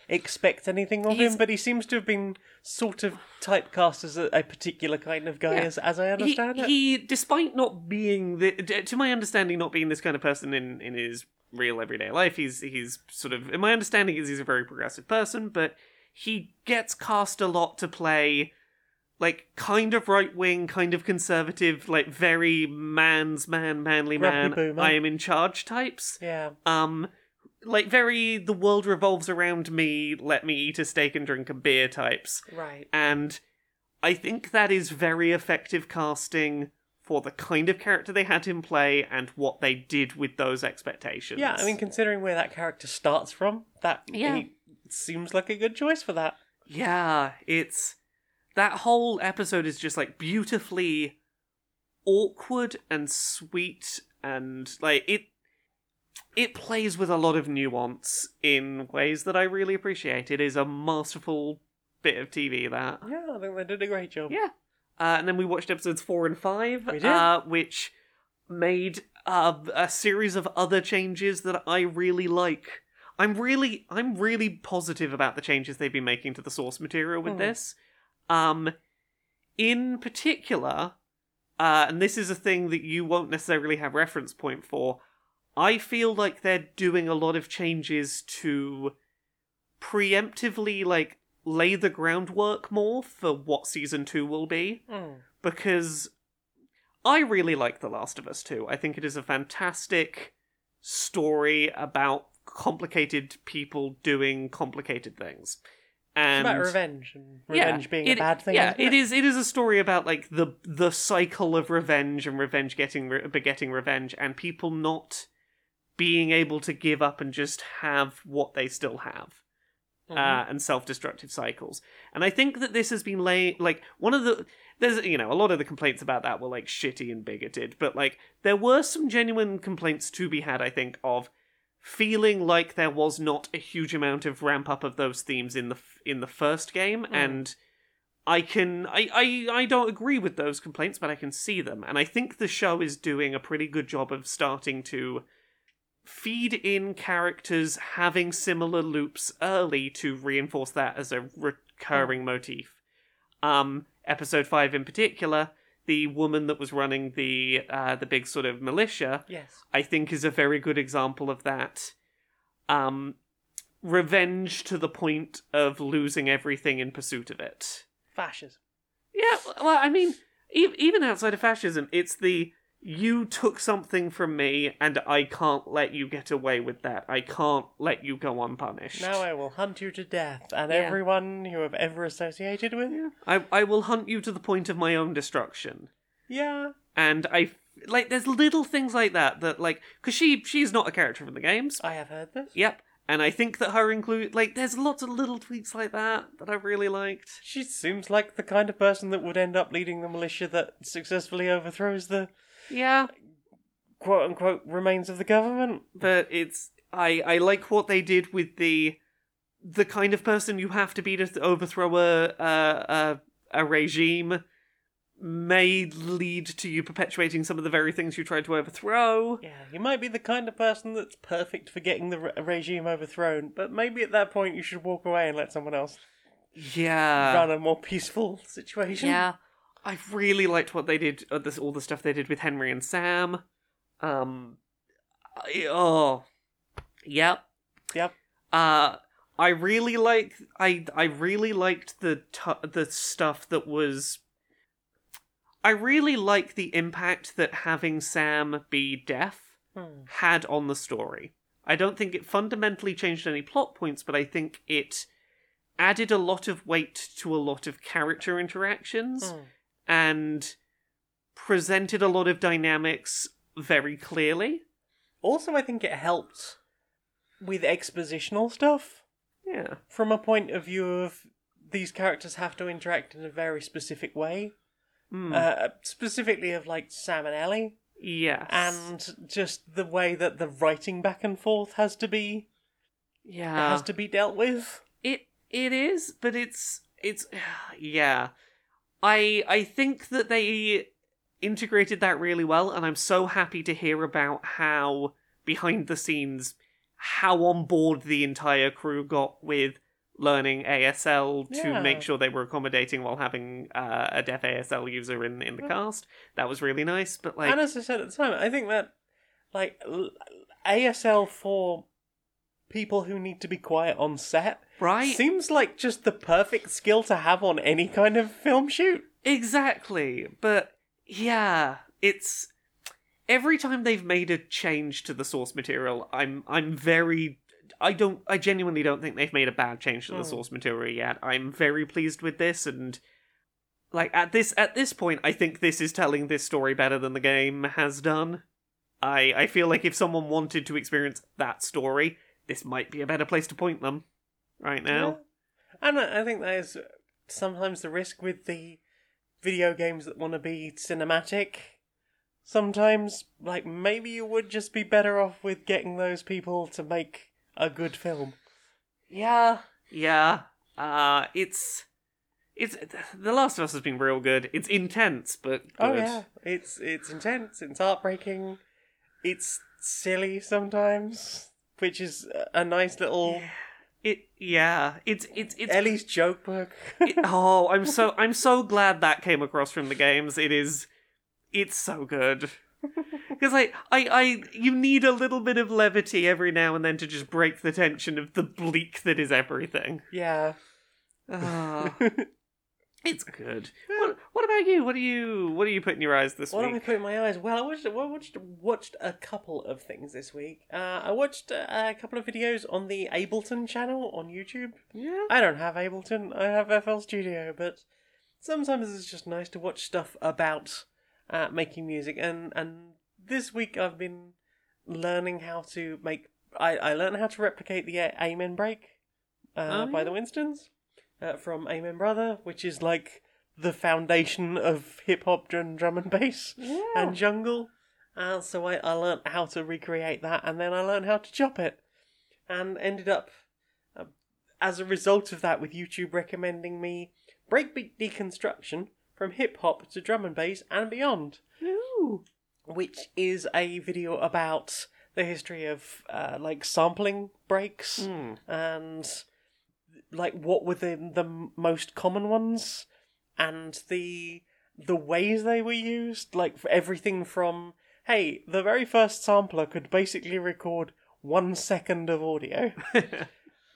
expect anything of He's- him. But he seems to have been sort of typecast as a, a particular kind of guy, Yeah. as, as I He, understand it. he, despite not being the, to my understanding, not being this kind of person in in his real everyday life, he's he's sort of. In my understanding, is he's a very progressive person, but he gets cast a lot to play like kind of right wing, kind of conservative, like very man's man, manly Grumpy man. boomer. I am in charge types. yeah, Um, like very the world revolves around me. Let me eat a steak and drink a beer types right. and I think that is very effective casting for the kind of character they had him play and what they did with those expectations. Yeah, I mean, considering where that character starts from, that Yeah. he seems like a good choice for that. yeah, it's that whole episode is just like beautifully awkward and sweet and like it it plays with a lot of nuance in ways that I really appreciate. It is a masterful bit of TV that Yeah, I think they did a great job. Yeah. Uh, and then we watched episodes four and five. Uh, which made uh, a series of other changes that I really like. I'm really, I'm really positive about the changes they've been making to the source material with Hmm. this. Um, in particular, uh, and this is a thing that you won't necessarily have reference point for. I feel like they're doing a lot of changes to preemptively like lay the groundwork more for what season 2 will be Mm. because I really like The Last of Us 2. I think it is a fantastic story about complicated people doing complicated things. It's And about revenge and yeah, revenge being it- a bad thing. Yeah, isn't it is. It is a story about like the the cycle of revenge and revenge getting re- begetting revenge, and people not being able to give up and just have what they still have, Mhm. uh, and self-destructive cycles. And I think that this has been like one of the there's you know a lot of the complaints about that were like shitty and bigoted, but like there were some genuine complaints to be had. I think of feeling like there was not a huge amount of ramp up of those themes in the f- in the first game and I can I, I I don't agree with those complaints but I can see them and I think the show is doing a pretty good job of starting to feed in characters having similar loops early to reinforce that as a recurring motif um episode 5 in particular the woman that was running the uh the big sort of militia Yes. I think is a very good example of that. Um, revenge to the point of losing everything in pursuit of it. Fascism. Yeah, well, I mean, e- even outside of fascism, it's the you took something from me and I can't let you get away with that. I can't let you go unpunished. Now I will hunt you to death, and Yeah. everyone you have ever associated with. Yeah. I, I will hunt you to the point of my own destruction. Yeah. And I like there's little things like that that like because she she's not a character from the games. I have heard this. Yep. And I think that her include like there's lots of little tweaks like that that I really liked. She seems like the kind of person that would end up leading the militia that successfully overthrows the Yeah. quote unquote remains of the government. But it's I I like what they did with the the kind of person you have to be to overthrow a a a, a regime may lead to you perpetuating some of the very things you tried to overthrow. Yeah, you might be the kind of person that's perfect for getting the re- regime overthrown, but maybe at that point you should walk away and let someone else Yeah. run a more peaceful situation. Yeah, I really liked what they did. Uh, this all the stuff they did with Henry and Sam. Um, I- oh, yep. Yep. Uh, I really like. I I really liked the tu- the stuff that was. I really like the impact that having Sam be deaf Hmm. had on the story. I don't think it fundamentally changed any plot points, but I think it added a lot of weight to a lot of character interactions Hmm. And presented a lot of dynamics very clearly. Also, I think it helped with expositional stuff Yeah. from a point of view of these characters have to interact in a very specific way. Hmm. Uh, specifically of like Sam and Ellie, yes. and just the way that the writing back and forth has to be yeah. has to be dealt with. It it is, but it's it's [SIGHS] yeah. I I think that they integrated that really well and I'm so happy to hear about how behind the scenes how on board the entire crew got with learning ASL to Yeah. make sure they were accommodating while having uh, a deaf ASL user in in the Yeah. cast. That was really nice, but like and as I said at the time, I think that like l- ASL for people who need to be quiet on set right? seems like just the perfect skill to have on any kind of film shoot. Exactly. But yeah, it's every time they've made a change to the source material, I'm I'm very I don't I genuinely don't think they've made a bad change to the Hmm. source material yet. I'm very pleased with this and like at this at this point I think this is telling this story better than the game has done. I I feel like if someone wanted to experience that story, this might be a better place to point them right now. Yeah. And I I think that is sometimes the risk with the video games that want to be cinematic. Sometimes, like, maybe you would just be better off with getting those people to make a good film. Yeah, yeah. Uh, it's it's The Last of Us has been real good. It's intense, but good. Oh yeah, it's it's intense. It's heartbreaking. It's silly sometimes, which is a- nice little It yeah. It's it's it's. Ellie's joke book. it- oh, I'm so I'm so glad that came across from the games. It is, it's so good. [LAUGHS] Because I, I, I, you need a little bit of levity every now and then to just break the tension of the bleak that is everything. yeah. Ah, [LAUGHS] it's good. What, what about you? What are you, what are you putting your eyes this week? What am I put in my eyes? Well, I watched, well, watched, watched a couple of things this week. Uh, I watched uh, a couple of videos on the Ableton channel on YouTube. Yeah. I don't have Ableton, I have FL Studio, but sometimes it's just nice to watch stuff about uh, making music. And, and this week I've been learning how to make. I, I learned how to replicate the Amen break uh, Oh, by yeah. the Winstons uh, from Amen Brother, which is like the foundation of hip hop and drum and bass and jungle. So I, I learned how to recreate that, and then I learned how to chop it, and ended up, uh, as a result of that, with YouTube recommending me breakbeat deconstruction from hip hop to drum and bass and beyond, Ooh. which is a video about the history of uh, like sampling breaks Hmm. and like what were the the most common ones? And the the ways they were used? Like for everything from hey the very first sampler could basically record one second of audio. [LAUGHS]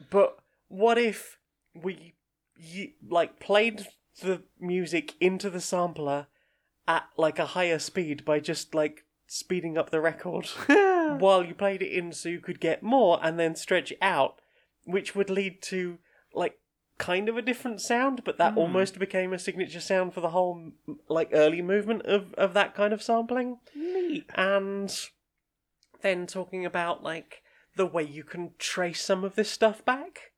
But what if we like played the music into the sampler at like a higher speed by just like speeding up the record? [LAUGHS] While you played it in so you could get more and then stretch it out, which would lead to like kind of a different sound, but that Hmm. almost became a signature sound for the whole like early movement of, of that kind of sampling. Neat. And then talking about like the way you can trace some of this stuff back.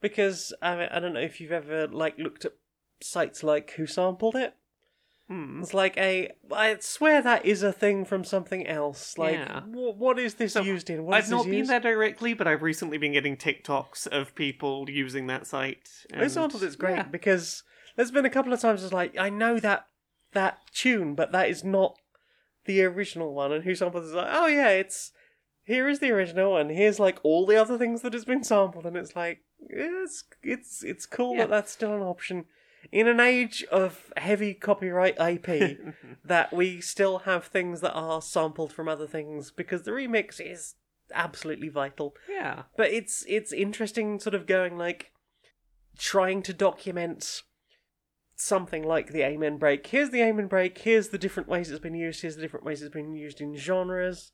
Because I, I don't know if you've ever like looked at sites like WhoSampled It. Hmm. It's like a. I swear that is a thing from something else. Like, Yeah. wh- what is this So, used in? What I've not been used? there directly, but I've recently been getting TikToks of people using that site. WhoSampled It's great Yeah. because there's been a couple of times it's like I know that that tune, but that is not the original one. And who is like, oh yeah, it's here is the original, and here's like all the other things that has been sampled, and it's like it's it's it's cool Yeah. that that's still an option. In an age of heavy copyright IP, [LAUGHS] that we still have things that are sampled from other things because the remix is absolutely vital. Yeah. But it's it's interesting, sort of going like trying to document something like the Amen break. Here's the Amen break. Here's the different ways it's been used. Here's the different ways it's been used in genres.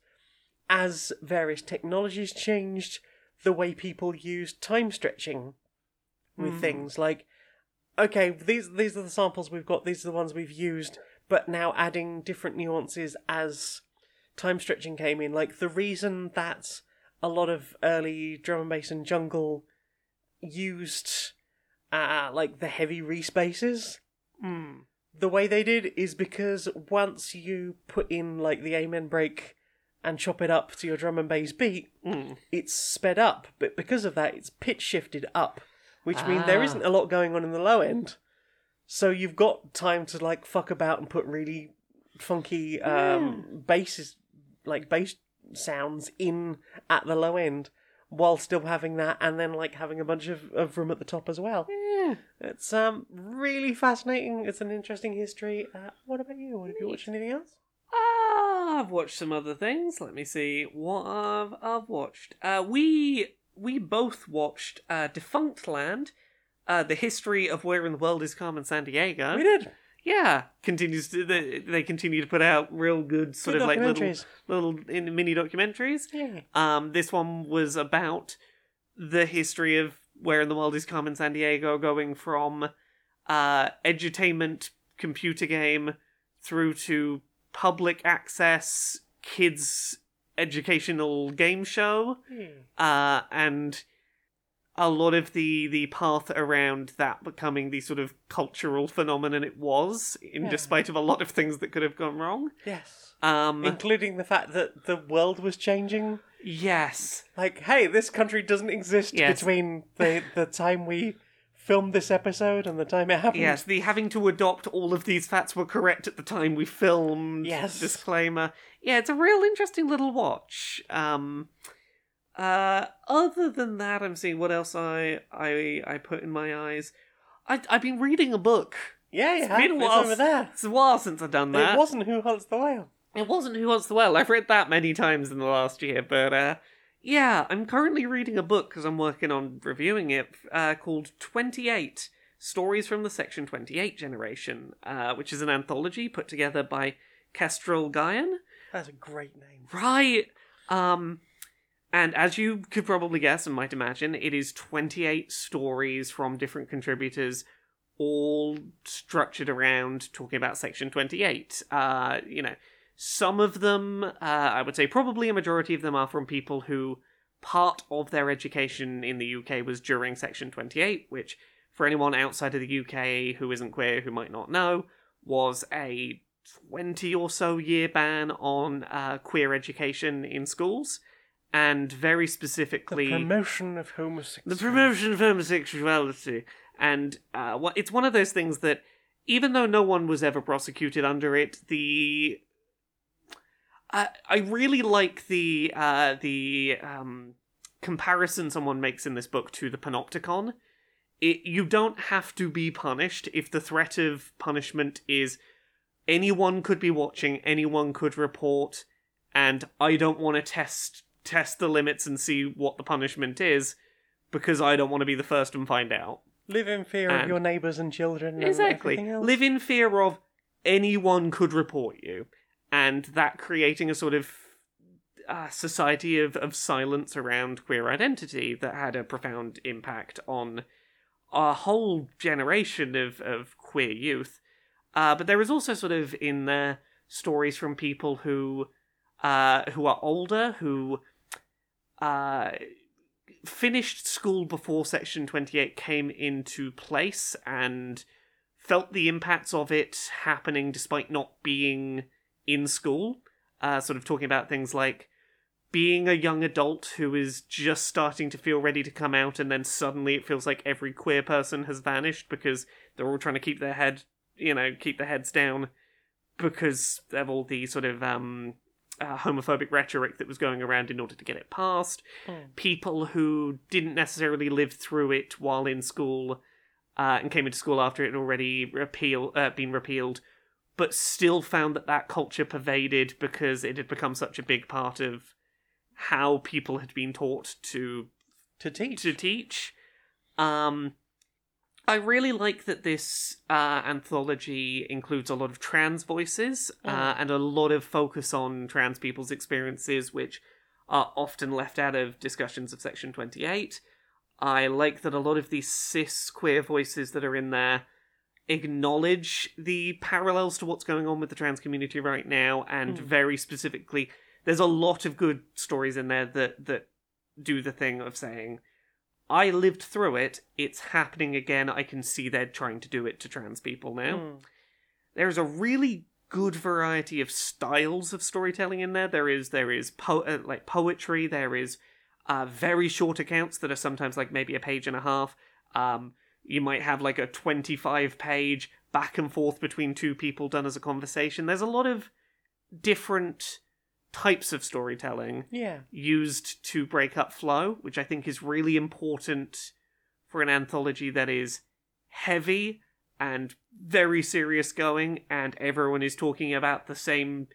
As various technologies changed, the way people used time stretching with Mm. things like, okay, these these are the samples we've got. These are the ones we've used. But now adding different nuances as time stretching came in. Like the reason that a lot of early drum and bass and jungle used uh, like the heavy reese basses Mm. the way they did is because once you put in like the amen break and chop it up to your drum and bass beat Mm. it's sped up but because of that it's pitch shifted up which means there Ah. isn't a lot going on in the low end. So you've got time to like fuck about and put really funky um basses like bass sounds in at the low end while still having that and then like having a bunch of, of room at the top as well. Yeah. it's um really fascinating. It's an interesting history. Uh, what about you? Have you watched anything else? Ah, I've watched some other things. Let me see. What I've I've watched. Uh, we we both watched uh, Defunctland, uh, the history of where in the world is Carmen Sandiego. we did Yeah, continues to they, they continue to put out real good sort Good of like little little in, mini documentaries. yeah Um, this one was about the history of where in the world is Carmen Sandiego, going from uh, edutainment computer game through to public access kids educational game show, uh, and a lot of the the path around that becoming the sort of cultural phenomenon it was, in Yeah. despite of a lot of things that could have gone wrong. yes Um, including the fact that the world was changing yes. like hey this country doesn't exist Yes. between the the time we filmed this episode and the time it happened Yes, the having to adopt all of these facts were correct at the time we filmed. Yes. Disclaimer. Yeah, it's a real interesting little watch. Um uh other than that I'm seeing what else I I I put in my eyes. I I've been reading a book. yeah It's have been a it's while over there It's a while since I've done that. it wasn't who hunts the whale It wasn't Who Hunts the Whale. I've read that many times in the last year, but uh, yeah, I'm currently reading a book because I'm working on reviewing it uh, called 28 Stories from the Section 28 Generation, uh, which is an anthology put together by Kestral Gaian. that's a great name Right. Um, and as you could probably guess and might imagine, it is 28 stories from different contributors, all structured around talking about Section 28. Uh, you know, some of them, uh, I would say probably a majority of them are from people who part of their education in the UK was during Section 28, which, for anyone outside of the UK who isn't queer, who might not know, was a 20 or so year ban on uh, queer education in schools, and very specifically the promotion of homosexuality the promotion of homosexuality. And uh, wha- it's one of those things that, even though no one was ever prosecuted under it, the I I really like the uh, the um, comparison someone makes in this book to the Panopticon. It, you don't have to be punished if the threat of punishment is anyone could be watching, anyone could report, and I don't want to test test the limits and see what the punishment is because I don't want to be the first and find out. live in fear of your neighbours and children Exactly. Live in fear of anyone could report you, and that creating a sort of uh, society of, of silence around queer identity that had a profound impact on a whole generation of, of queer youth. Uh, but there is also sort of in there stories from people who uh, who are older, who uh, finished school before Section 28 came into place and felt the impacts of it happening despite not being in school. Uh, sort of talking about things like being a young adult who is just starting to feel ready to come out, and then suddenly it feels like every queer person has vanished because they're all trying to keep their head, you know, keep their heads down because of all the sort of um, uh, homophobic rhetoric that was going around in order to get it passed. Mm. People who didn't necessarily live through it while in school uh, and came into school after it had already repeal, uh, been repealed, but still found that that culture pervaded because it had become such a big part of how people had been taught to To teach. to teach. Um, I really like that this uh, anthology includes a lot of trans voices uh, and a lot of focus on trans people's experiences, which are often left out of discussions of Section 28. I like that a lot of these cis queer voices that are in there acknowledge the parallels to what's going on with the trans community right now, and very specifically, there's a lot of good stories in there that that do the thing of saying, I lived through it, it's happening again, I can see they're trying to do it to trans people now. Mm. There's a really good variety of styles of storytelling in there. There is there is po- uh, like poetry, there is uh, very short accounts that are sometimes like maybe a page and a half. Um, you might have like a 25 page back and forth between two people done as a conversation. There's a lot of different types of storytelling Yeah. used to break up flow, which I think is really important for an anthology that is heavy and very serious going, and everyone is talking about the same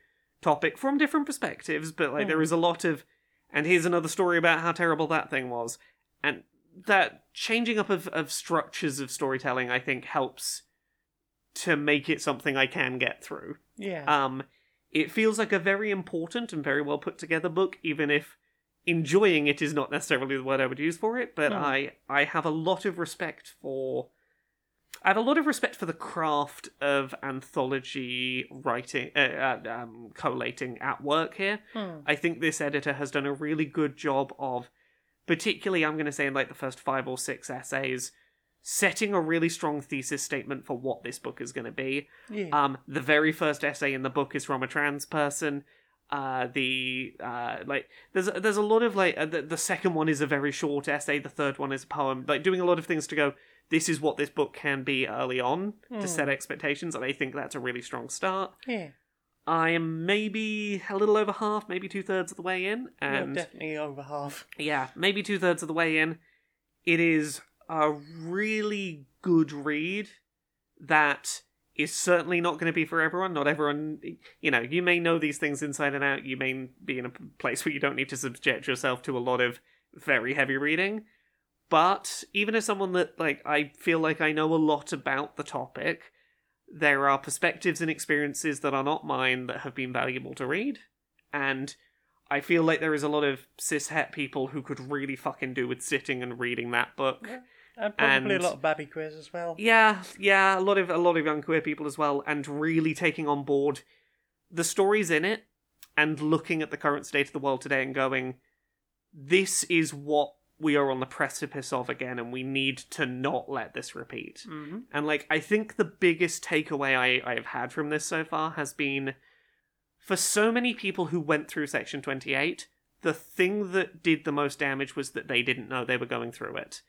topic from different perspectives, but like there hmm. is a lot of, and here's another story about how terrible that thing was. And that changing up of, of structures of storytelling, I think, helps to make it something I can get through. Yeah. Um, it feels like a very important and very well put together book, even if enjoying it is not necessarily the word I would use for it. But Hmm. I I have a lot of respect for. I have a lot of respect for the craft of anthology writing, uh, uh, um, collating at work here. Hmm. I think this editor has done a really good job of, particularly, I'm going to say in like the first five or six essays, setting a really strong thesis statement for what this book is going to be. yeah. Um, the very first essay in the book is from a trans person. Uh, the uh, like there's there's a lot of like uh, the, the second one is a very short essay. The third one is a poem. Like doing a lot of things to go. This is what this book can be early on to set expectations, and I think that's a really strong start. yeah. I am maybe a little over half, maybe two thirds of the way in, You're and definitely over half. yeah, maybe two thirds of the way in. It is a really good read that is certainly not going to be for everyone. Not everyone, you know, you may know these things inside and out. You may be in a place where you don't need to subject yourself to a lot of very heavy reading. But even as someone that, like, I feel like I know a lot about the topic, there are perspectives and experiences that are not mine that have been valuable to read. And I feel like there is a lot of cishet people who could really fucking do with sitting and reading that book. And probably And- a lot of babby quiz as well. Yeah, yeah, a lot of a lot of young queer people as well, and really taking on board the stories in it and looking at the current state of the world today and going, this is what we are on the precipice of again, and we need to not let this repeat. Mm-hmm. And like, I think the biggest takeaway I I've had from this so far has been, for so many people who went through Section Twenty Eight, the thing that did the most damage was that they didn't know they were going through it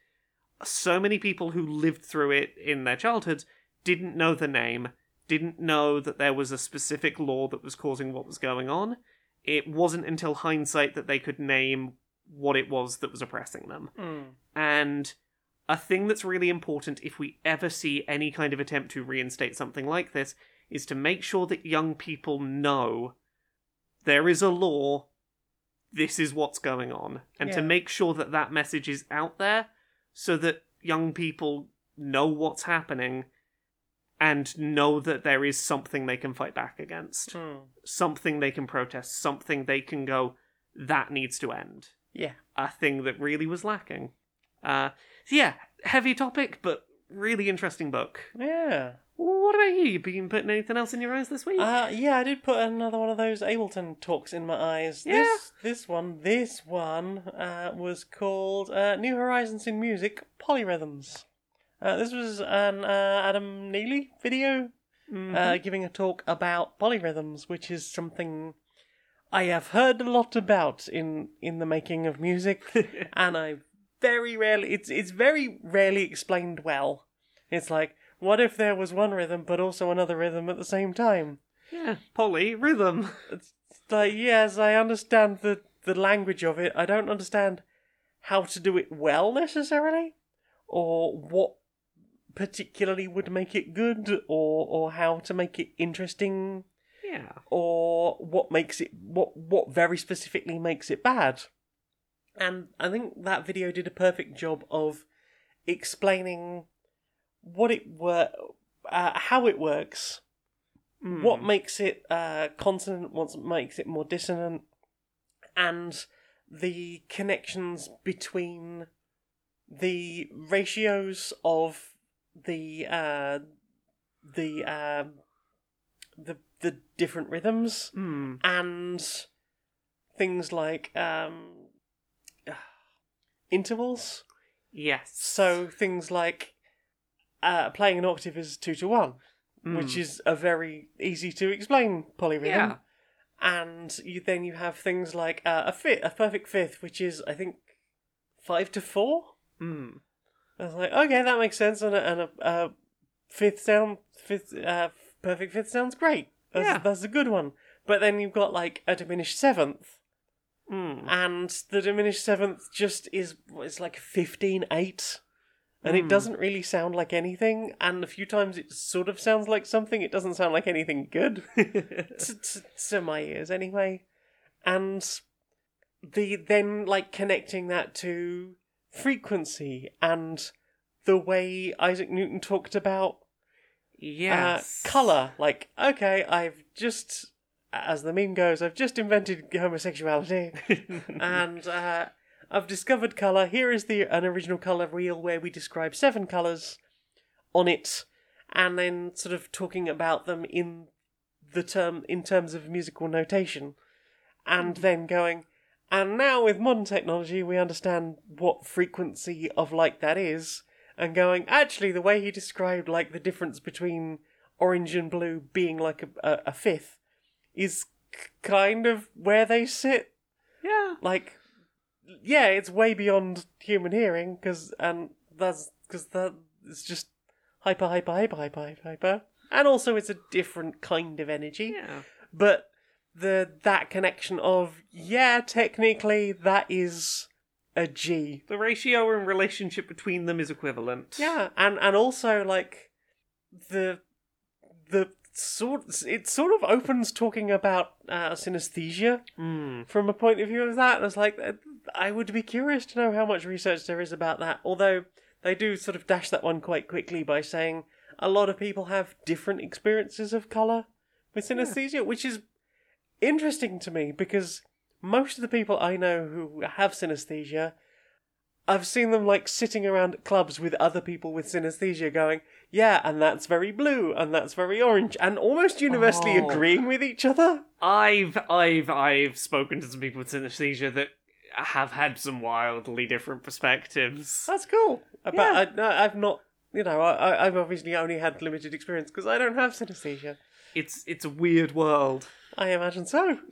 so many people who lived through it in their childhoods didn't know the name, didn't know that there was a specific law that was causing what was going on. It wasn't until hindsight that they could name what it was that was oppressing them. Mm. And a thing that's really important if we ever see any kind of attempt to reinstate something like this is to make sure that young people know there is a law, this is what's going on, and to make sure that that message is out there so that young people know what's happening and know that there is something they can fight back against, Mm. something they can protest, something they can go, that needs to end Yeah. a thing that really was lacking. Uh, so yeah, heavy topic, but really interesting book. Yeah. What about you? You been putting anything else in your eyes this week? Uh, yeah, I did put another one of those Ableton talks in my eyes. Yeah. This this one, this one uh, was called uh, New Horizons in Music Polyrhythms. Uh, this was an uh, Adam Neely video Mhm. uh, giving a talk about polyrhythms, which is something I have heard a lot about in in the making of music, [LAUGHS] and I very rarely it's it's very rarely explained well. It's like, what if there was one rhythm but also another rhythm at the same time? Yeah, poly rhythm. [LAUGHS] It's like, yes, I understand the, the language of it. I don't understand how to do it well necessarily, or what particularly would make it good, or or how to make it interesting, Yeah. or what makes it what what very specifically makes it bad. And I think that video did a perfect job of explaining what it were, uh, how it works, Mm. what makes it uh, consonant, what makes it more dissonant, and the connections between the ratios of the uh, the um the the different rhythms Mm. and things like um, [SIGHS] intervals. Yes. So things like uh, playing an octave is two to one, which Mm. is a very easy to explain polyrhythm. Yeah. And you then you have things like uh, a fifth, a perfect fifth, which is I think five to four. Mm. I was like, okay, that makes sense, and a, and a, a fifth sound, fifth, uh, perfect fifth sounds great. That's, Yeah. that's a good one. But then you've got like a diminished seventh, Mm. and the diminished seventh just is it's like fifteen eight, and it Mm. doesn't really sound like anything. And a few times it sort of sounds like something. It doesn't sound like anything good [LAUGHS] [LAUGHS] to, to, to my ears, anyway. And the then like connecting that to frequency and the way Isaac Newton talked about yes. uh, color. Like, okay, I've just, as the meme goes, I've just invented homosexuality, [LAUGHS] and uh, I've discovered color. Here is the an original color reel where we describe seven colors on it, and then sort of talking about them in the term in terms of musical notation, and then going. And now with modern technology, we understand what frequency of light that is, and going, actually, the way he described like the difference between orange and blue being like a, a, a fifth is k- kind of where they sit. yeah. Like, yeah, it's way beyond human hearing because and that's because that is just hyper, hyper, hyper, hyper, hyper, hyper, and also it's a different kind of energy Yeah. but the that connection of yeah technically that is a g The ratio and relationship between them is equivalent. yeah and and also like the the sort it sort of opens talking about uh, synesthesia Mm. from a point of view of that and it's like uh, i would be curious to know how much research there is about that although they do sort of dash that one quite quickly by saying a lot of people have different experiences of color with synesthesia which is interesting to me because most of the people i know who have synesthesia I've seen them like sitting around at clubs with other people with synesthesia going, yeah, and that's very blue, and that's very orange, and almost universally Oh. agreeing with each other. I've I've I've spoken to some people with synesthesia that have had some wildly different perspectives. That's cool. Uh, but Yeah. I, no, I've not, you know, I- I've obviously only had limited experience because I don't have synesthesia. It's it's a weird world. I imagine so. [LAUGHS]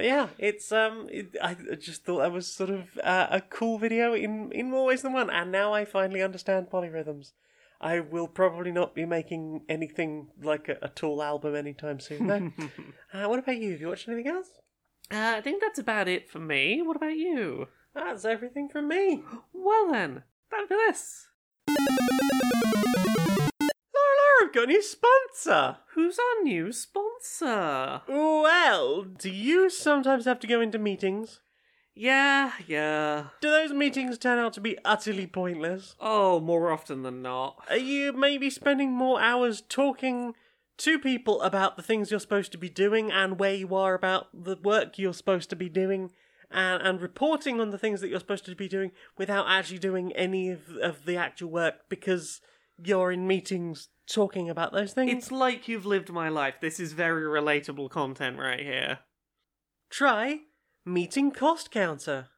but yeah, it's um, it, I just thought that was sort of uh, a cool video in in more ways than one, and now I finally understand polyrhythms. I will probably not be making anything like a, a Tool album anytime soon, though. [LAUGHS] uh, what about you? Have you watched anything else? Uh, I think that's about it for me. What about you? That's everything from me. [GASPS] Well then, fabulous. Laura, Laura, I've got a new sponsor. Who's our new sponsor? Well, do you sometimes have to go into meetings? Yeah, yeah. Do those meetings turn out to be utterly pointless? Oh, more often than not. Are you maybe spending more hours talking to people about the things you're supposed to be doing and where you are about the work you're supposed to be doing and, and reporting on the things that you're supposed to be doing without actually doing any of, of the actual work because you're in meetings talking about those things? It's like you've lived my life. This is very relatable content right here. Try Meeting Cost Counter.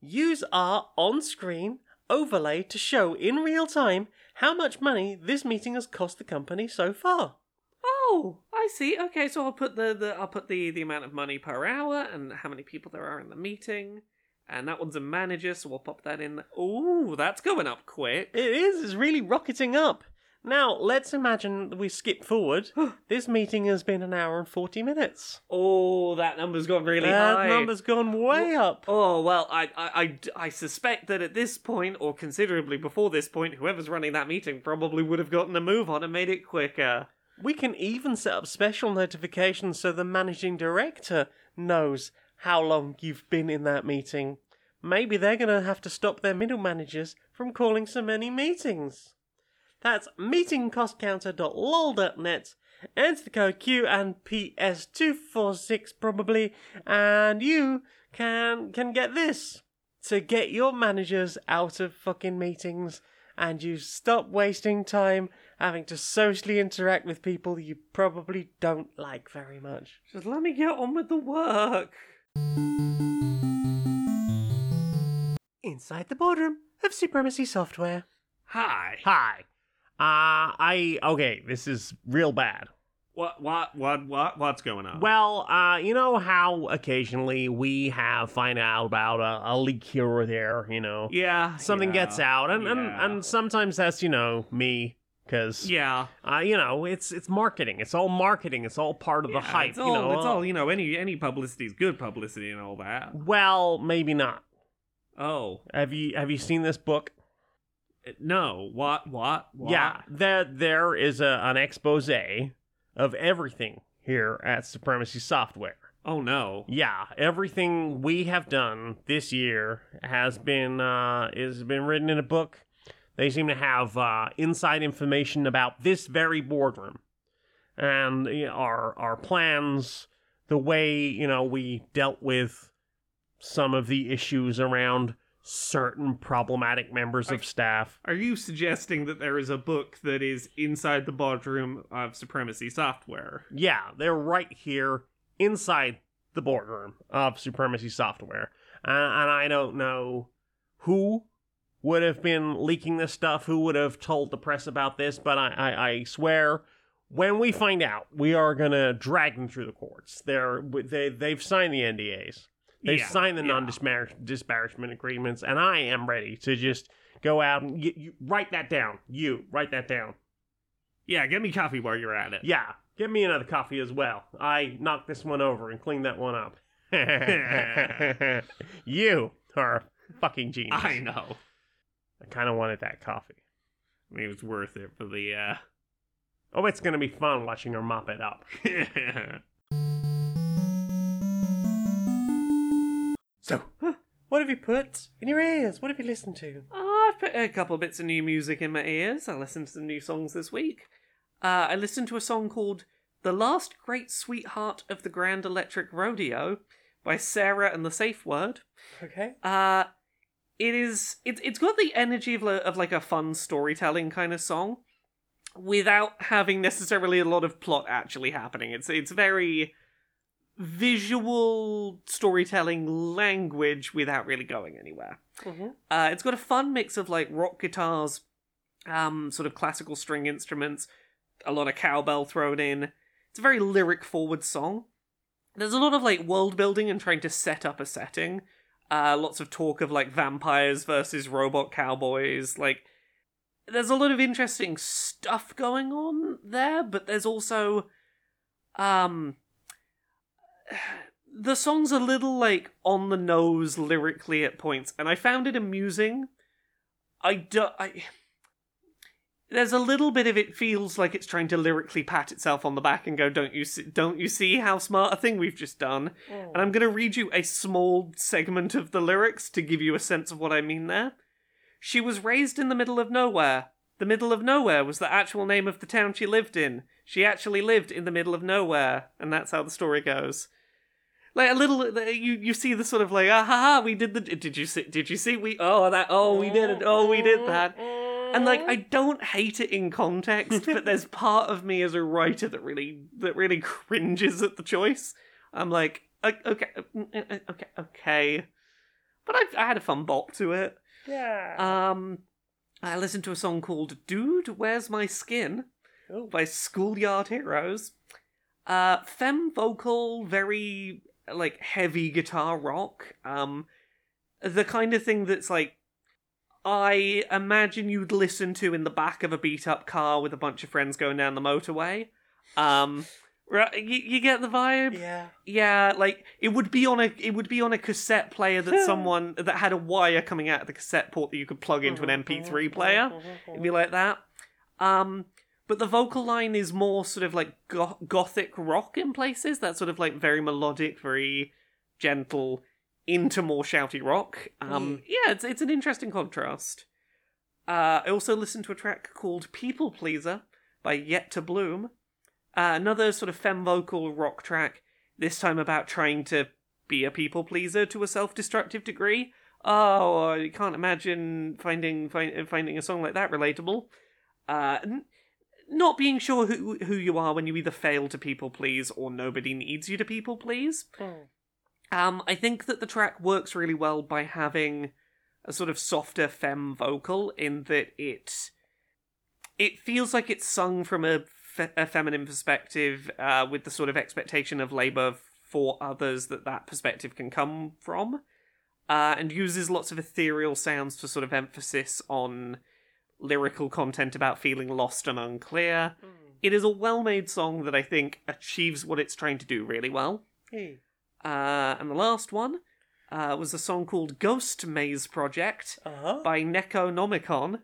Use our on screen overlay to show in real time how much money this meeting has cost the company so far. Oh, I see. Okay, so I'll put the, the I'll put the, the amount of money per hour and how many people there are in the meeting. And that one's a manager, so we'll pop that in. Ooh, that's going up quick. It is, it's really rocketing up. Now, let's imagine we skip forward. [GASPS] this meeting has been an hour and 40 minutes. Oh, that number's gone really that high. number's gone way up. Oh well, I, I I I suspect that at this point, or considerably before this point, whoever's running that meeting probably would have gotten a move on and made it quicker. We can even set up special notifications so the managing director knows how long you've been in that meeting. Maybe they're going to have to stop their middle managers from calling so many meetings. That's meetingcostcounter.lol.net. Enter the code Q and PS246 probably, and you can can get this to get your managers out of fucking meetings and you stop wasting time having to socially interact with people you probably don't like very much. Just let me get on with the work. Inside the boardroom of Supremacy Software. Hi. Hi. Uh, I okay. This is real bad. What what what what what's going on? Well, uh, you know how occasionally we have find out about a, a leak here or there. You know, yeah, something yeah, gets out, and, and yeah. and sometimes that's you know me because yeah. uh, you know it's it's marketing. It's all marketing. It's all part of the hype. It's all, you know, it's all you know. Any any publicity is good publicity and all that. well, maybe not. Oh Have you have you seen this book? No! What what? what? Yeah, that there is a, an expose of everything here at Supremacy Software. Oh no! Yeah, everything we have done this year has been uh, has been written in a book. They seem to have uh, inside information about this very boardroom and you know, our our plans, the way you know we dealt with some of the issues around certain problematic members of staff. Are you suggesting that there is a book that is inside the boardroom of Supremacy Software? Yeah, they're right here inside the boardroom of Supremacy Software. Uh, and I don't know who would have been leaking this stuff, who would have told the press about this, but I, I, I swear, when we find out, we are going to drag them through the courts. They're, they, they've signed the NDAs. They've Yeah, signed the yeah. non-disparagement agreements, and I am ready to just go out and you, you, write that down. You write that down. Yeah, get me coffee while you're at it. Yeah, get me another coffee as well. I knocked this one over and cleaned that one up. [LAUGHS] [LAUGHS] you are a fucking genius. I know. I kind of wanted that coffee. I mean, it's worth it for the. uh Oh, it's gonna be fun watching her mop it up. [LAUGHS] So, what have you put in your ears? What have you listened to? I've put a couple bits of new music in my ears. I listened to some new songs this week. Uh, I listened to a song called "The Last Great Sweetheart of the Grand Electric Rodeo" by Sarah and the Safe Word. Okay. Uh it is it's it's got the energy of, of like a fun storytelling kind of song without having necessarily a lot of plot actually happening. It's it's very visual storytelling language without really going anywhere. Mm-hmm. Uh, it's got a fun mix of like rock guitars, um, sort of classical string instruments, a lot of cowbell thrown in. It's a very lyric forward song. There's a lot of like world building and trying to set up a setting. Uh, lots of talk of like vampires versus robot cowboys. Like, there's a lot of interesting stuff going on there, but there's also, um, [SIGHS] the song's a little like on the nose lyrically at points, and I found it amusing. I do, I. There's a little bit of it feels like it's trying to lyrically pat itself on the back and go, "Don't you see? Don't you see how smart a thing we've just done?" And I'm mm. going to read you a small segment of the lyrics to give you a sense of what I mean there. She was raised in the middle of nowhere. The middle of nowhere was the actual name of the town she lived in. She actually lived in the middle of nowhere, and that's how the story goes. Like a little, you you see the sort of like, ah ha ha, we did the. Did you see? Did you see? We oh that oh we did it oh we did that. And like I don't hate it in context, but there's [LAUGHS] part of me as a writer that really that really cringes at the choice. I'm like, okay, uh, okay, okay, but I, I had a fun bop to it. Yeah. Um, I listened to a song called "Dude, Where's My Skin" Oh. by Schoolyard Heroes. Uh, femme vocal, very like heavy guitar rock. Um, the kind of thing that's like I imagine you'd listen to in the back of a beat up car with a bunch of friends going down the motorway. Um, right, you, you get the vibe. Yeah. Yeah, like it would be on a it would be on a cassette player that [LAUGHS] someone that had a wire coming out of the cassette port that you could plug into an MP3 player. It'd be like that. Um, but the vocal line is more sort of like go- gothic rock in places. That sort of like very melodic, very gentle, into more shouty rock. Um, yeah, it's it's an interesting contrast. Uh, I also listened to a track called "People Pleaser" by Yet to Bloom. Uh, another sort of femme vocal rock track. This time about trying to be a people pleaser to a self-destructive degree. Oh, I can't imagine finding find, finding a song like that relatable. Uh, not being sure who who you are when you either fail to people please or nobody needs you to people please. Um, I think that the track works really well by having a sort of softer femme vocal in that it it feels like it's sung from a, fe- a feminine perspective uh, with the sort of expectation of labor for others that that perspective can come from uh, and uses lots of ethereal sounds for sort of emphasis on lyrical content about feeling lost and unclear it is a well-made song that i think achieves what it's trying to do really well Hey. uh, and the last one uh, was a song called Ghost Maze Project Uh-huh. by Necronomicon.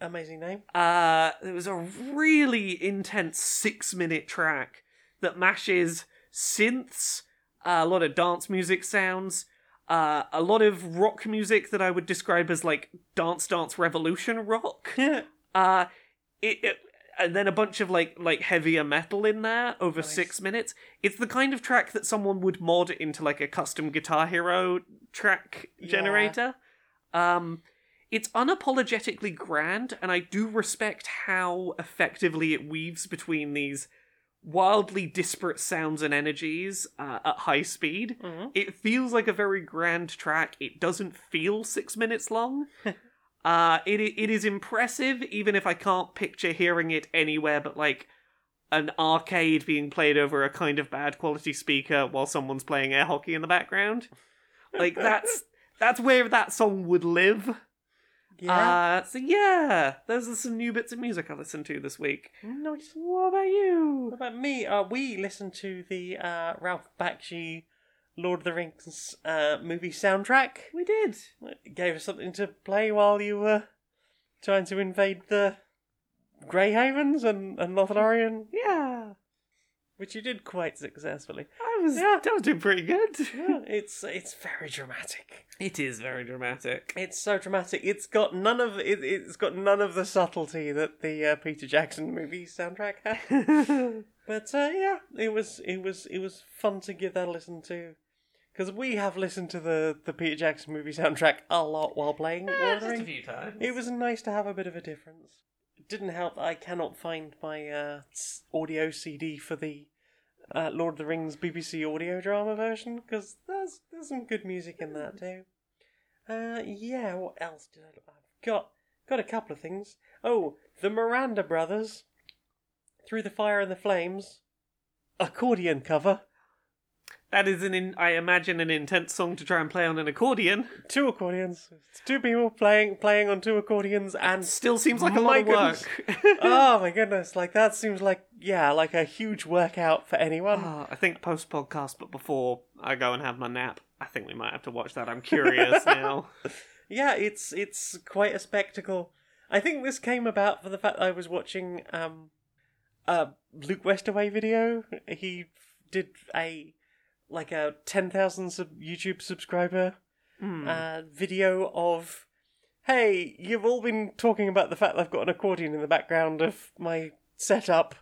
Amazing name. Uh, it was a really intense six minute track that mashes synths, a lot of dance music sounds, uh, a lot of rock music that I would describe as like dance dance revolution rock. [LAUGHS] uh, it, it and then a bunch of like like heavier metal in there over Nice. six minutes. It's the kind of track that someone would mod into like a custom Guitar Hero track Yeah. generator. Um, it's unapologetically grand, and I do respect how effectively it weaves between these wildly disparate sounds and energies uh, at high speed. Mhm. It feels like a very grand track. It doesn't feel six minutes long. [LAUGHS] uh, it it is impressive, even if I can't picture hearing it anywhere but like an arcade being played over a kind of bad quality speaker while someone's playing air hockey in the background. Like that's that's where that song would live. Yeah. Uh, so yeah, those are some new bits of music I listened to this week. nice. What about you? What about me? Uh, we listened to the uh, Ralph Bakshi Lord of the Rings uh, movie soundtrack. We did. It gave us something to play while you were trying to invade the Grey Havens and, and Lothlorien, Yeah, which you did quite successfully. I was. Yeah. I was doing pretty good. Yeah, [LAUGHS] it's it's very dramatic. It is very dramatic. It's so dramatic. It's got none of it, it's got none of the subtlety that the uh, Peter Jackson movie soundtrack had. [LAUGHS] But uh, yeah, it was it was it was fun to give that a listen to, because we have listened to the the Peter Jackson movie soundtrack a lot while playing of the Rings. few times. It was nice to have a bit of a difference. Didn't help that I cannot find my uh, audio CD for the uh, Lord of the Rings BBC audio drama version because there's there's some good music in that too. Uh, yeah, what else did I? I've got got a couple of things. Oh, the Miranda Brothers, Through the Fire and the Flames, accordion cover. That is an, in, I imagine, an intense song to try and play on an accordion. Two accordions. It's two people playing playing on two accordions and Still seems like a lot of work. [LAUGHS] oh my [LAUGHS] goodness, like that seems like yeah, like a huge workout for anyone. Ah, I think post podcast, but before I go and have my nap, I think we might have to watch that. I'm curious [LAUGHS] now. Yeah, it's it's quite a spectacle. I think this came about for the fact that I was watching um a Luke Westaway video. He did a like a ten thousand sub- YouTube subscriber Hmm. uh, video of hey, you've all been talking about the fact that I've got an accordion in the background of my setup.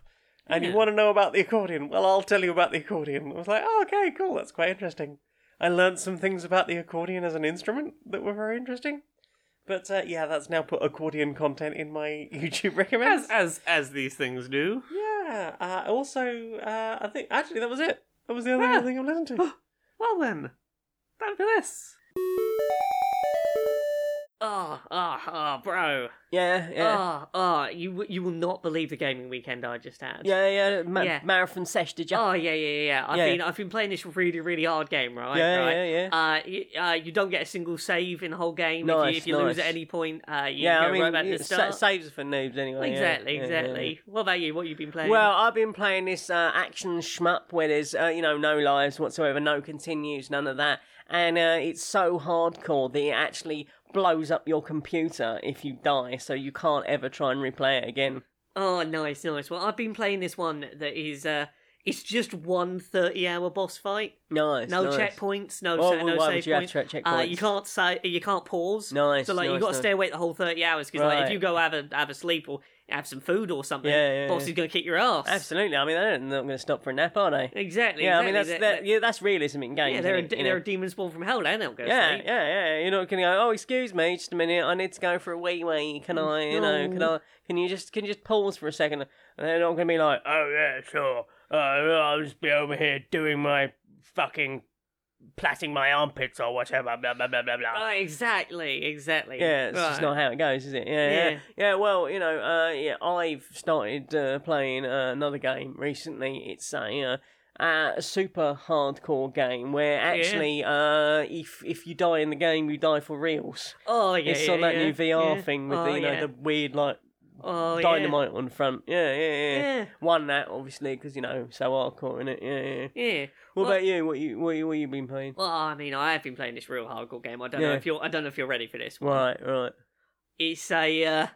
And you want to know about the accordion? Well, I'll tell you about the accordion. I was like, oh, okay, cool, that's quite interesting. I learned some things about the accordion as an instrument that were very interesting. But uh, yeah, that's now put accordion content in my [LAUGHS] YouTube recommends. as as as these things do. yeah. Uh, also, uh, I think actually that was it. That was the only Yeah. thing I've listened to. [GASPS] Well then, fabulous. Oh, oh, oh, bro. Yeah, yeah. Oh, oh, you you will not believe the gaming weekend I just had. Yeah, yeah, ma- Yeah. marathon sesh, did you? Oh yeah, yeah, yeah. I've Yeah. been I've been playing this really really hard game, right? Yeah, right? yeah, yeah. Uh, you, uh, you don't get a single save in the whole game. if Nice, you, if you lose at any point, uh, you yeah, go I mean, right back to the sa- start. saves are for noobs anyway. exactly, yeah, exactly. yeah. What about you? What you been playing? Well, I've been playing this uh, action shmup where there's, uh, you know, no lives whatsoever, no continues, none of that. And uh, it's so hardcore that it actually blows up your computer if you die, so you can't ever try and replay it again. oh, nice, nice. Well, I've been playing this one that is uh, it's just one 30 hour boss fight. Nice. No nice. checkpoints, no Oh, sa- no why save you have points. check- Uh, checkpoints? you can't say you can't pause. Nice, So like you nice, got to nice. stay awake the whole 30 hours because like if you go have a have a sleep or have some food or something, Yeah, yeah, boss yeah. is gonna kick your ass. Absolutely. I mean, they're not going to stop for a nap, are they? Exactly. Yeah. I mean, that's They're- that, they're- yeah, that's realism in games. yeah, they're a, it? They're know? a demon spawn from hell. And They don't go to Yeah, sleep. yeah, yeah. You're not gonna go. Oh, excuse me, just a minute. I need to go for a wee wee. Can I? You know? Can I? Can you just? Can you just pause for a second? And they're not gonna be like, oh yeah, sure. Uh, I'll just be over here doing my fucking plaiting my armpits or whatever. Blah blah blah blah blah. Oh, exactly, exactly. Yeah, it's just Right. not how it goes, is it? Yeah, yeah, Yeah. yeah. well, you know, uh, yeah, I've started uh, playing uh, another game recently. It's a, uh, uh, a super hardcore game where actually, uh, if if you die in the game, you die for reals. Oh yeah, it's yeah, on that yeah, new VR yeah. thing with oh, the, you know yeah. the weird like oh, dynamite on the front. Yeah, yeah, yeah. Yeah. Won that obviously because you know so hardcore in it. Yeah, yeah. Yeah. yeah. What Well- about you? What you what you what you been playing? Well, I mean, I have been playing this real hardcore game. I don't know if you're. I don't know if you're ready for this. One. Right, right. It's a uh,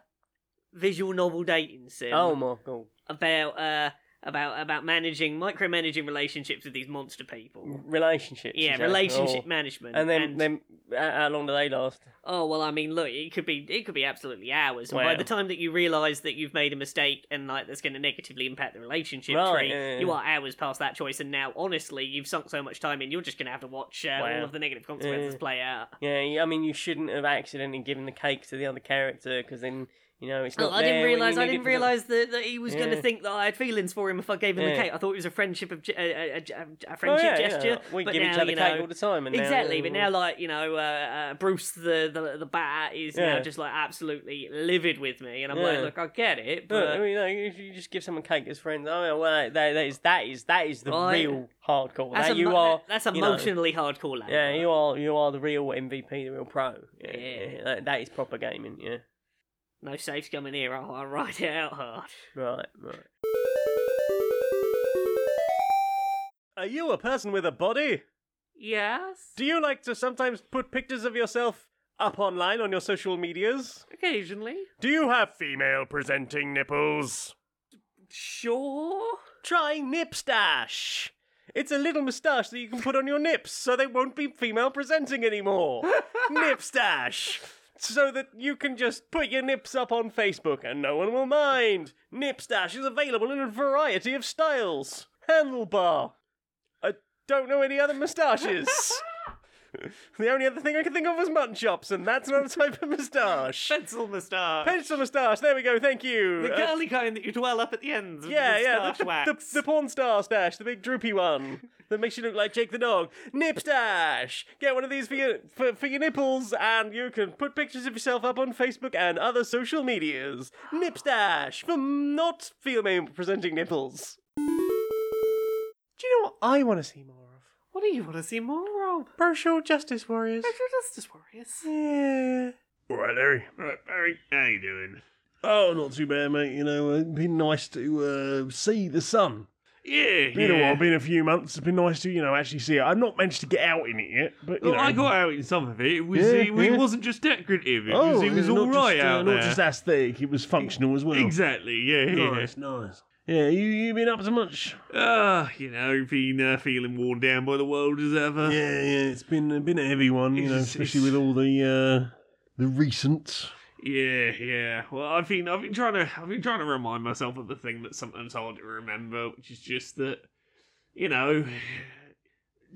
visual novel dating sim. Oh my god. about uh about about managing micromanaging relationships with these monster people. Relationships. Yeah, relationship Oh. management. And then, then uh, how long do they last? oh well, I mean, look, it could be it could be absolutely hours. And by the time that you realise that you've made a mistake and like that's going to negatively impact the relationship Right, tree, yeah, yeah, you are hours past that choice. And now, honestly, you've sunk so much time in, you're just going to have to watch uh, all of the negative consequences Yeah. play out. Yeah, I mean, you shouldn't have accidentally given the cake to the other character because then you know it's Oh, not I didn't there when you realize. I didn't realize that, that he was going to think that I had feelings for him if I gave him Yeah. the cake. I thought it was a friendship of a, a, a, a Oh, friendship yeah, yeah. gesture. We but give each now, other you cake all the time, and now- exactly. but now, like you know, uh, uh, Bruce the, the the bat is Yeah. now just like absolutely livid with me, and I'm Yeah. like, look, I get it, But, but I mean, you know, if you just give someone cake as friends, oh yeah, well, that, that is that is that is the Right. real hardcore. that's That you are. that's you know, emotionally hardcore. Lad. yeah, you are. You are the real MVP, the real pro. Yeah, Yeah. yeah, that, that is proper gaming. Yeah, No safes coming here. I'll, I'll ride it out hard. right, right. Are you a person with a body? Yes, Do you like to sometimes put pictures of yourself up online on your social medias? occasionally. Do you have female presenting nipples? Sure. Try Nipstash. It's a little moustache that you can put on your nips so they won't be female presenting anymore. [LAUGHS] Nipstash. So that you can just put your nips up on Facebook and no one will mind. Nipstash is available in a variety of styles. Handlebar. I don't know any other moustaches. [LAUGHS] the only other thing I could think of was mutton chops, and that's not a type of moustache. Pencil moustache. Pencil moustache, there we go, thank you. the Uh, curly kind that you twirl up at the ends. Of yeah, the yeah, moustache the, wax. the, the porn star stash, the big droopy one that makes you look like Jake the dog. Nip stash. Get one of these for your for, for your nipples, and you can put pictures of yourself up on Facebook and other social medias. Nip stash for not female presenting nipples. Do you know what I want to see more? What do you want to see more of? Partial justice warriors. Partial justice warriors. Yeah. All right, Larry. All right, Barry. How you doing? Oh, not too bad, mate. You know, it'd been nice to uh, see the sun. Yeah, Been a yeah. while, been a few months. It's been nice to, you know, actually see it. I've not managed to get out in it yet, but you Well, know. I got out in some of it. It was. Yeah, it, it yeah. wasn't just decorative. It oh, was. It was all right just, uh, out Not just aesthetic. It was functional as well. Exactly. Yeah. Yeah. Nice, nice. Yeah, you you been up to much? Ah, you know, been uh, feeling worn down by the world as ever. Yeah, yeah. It's been been a heavy one, you know, It's- especially with all the uh, the recent. Yeah, yeah. Well, I've been, I've been trying to, I've been trying to remind myself of the thing that's sometimes hard to remember, which is just that, you know,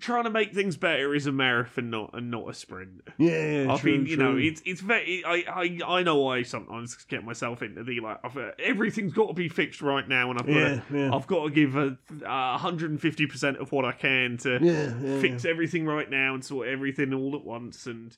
trying to make things better is a marathon, not and not a sprint. Yeah, yeah. I true, mean, you know, it's it's very. I, I I know I sometimes get myself into the like. I've, uh, everything's got to be fixed right now, and I've got Yeah, to, yeah. I've got to give a hundred and fifty percent of what I can to yeah, yeah, fix everything right now and sort everything all at once. And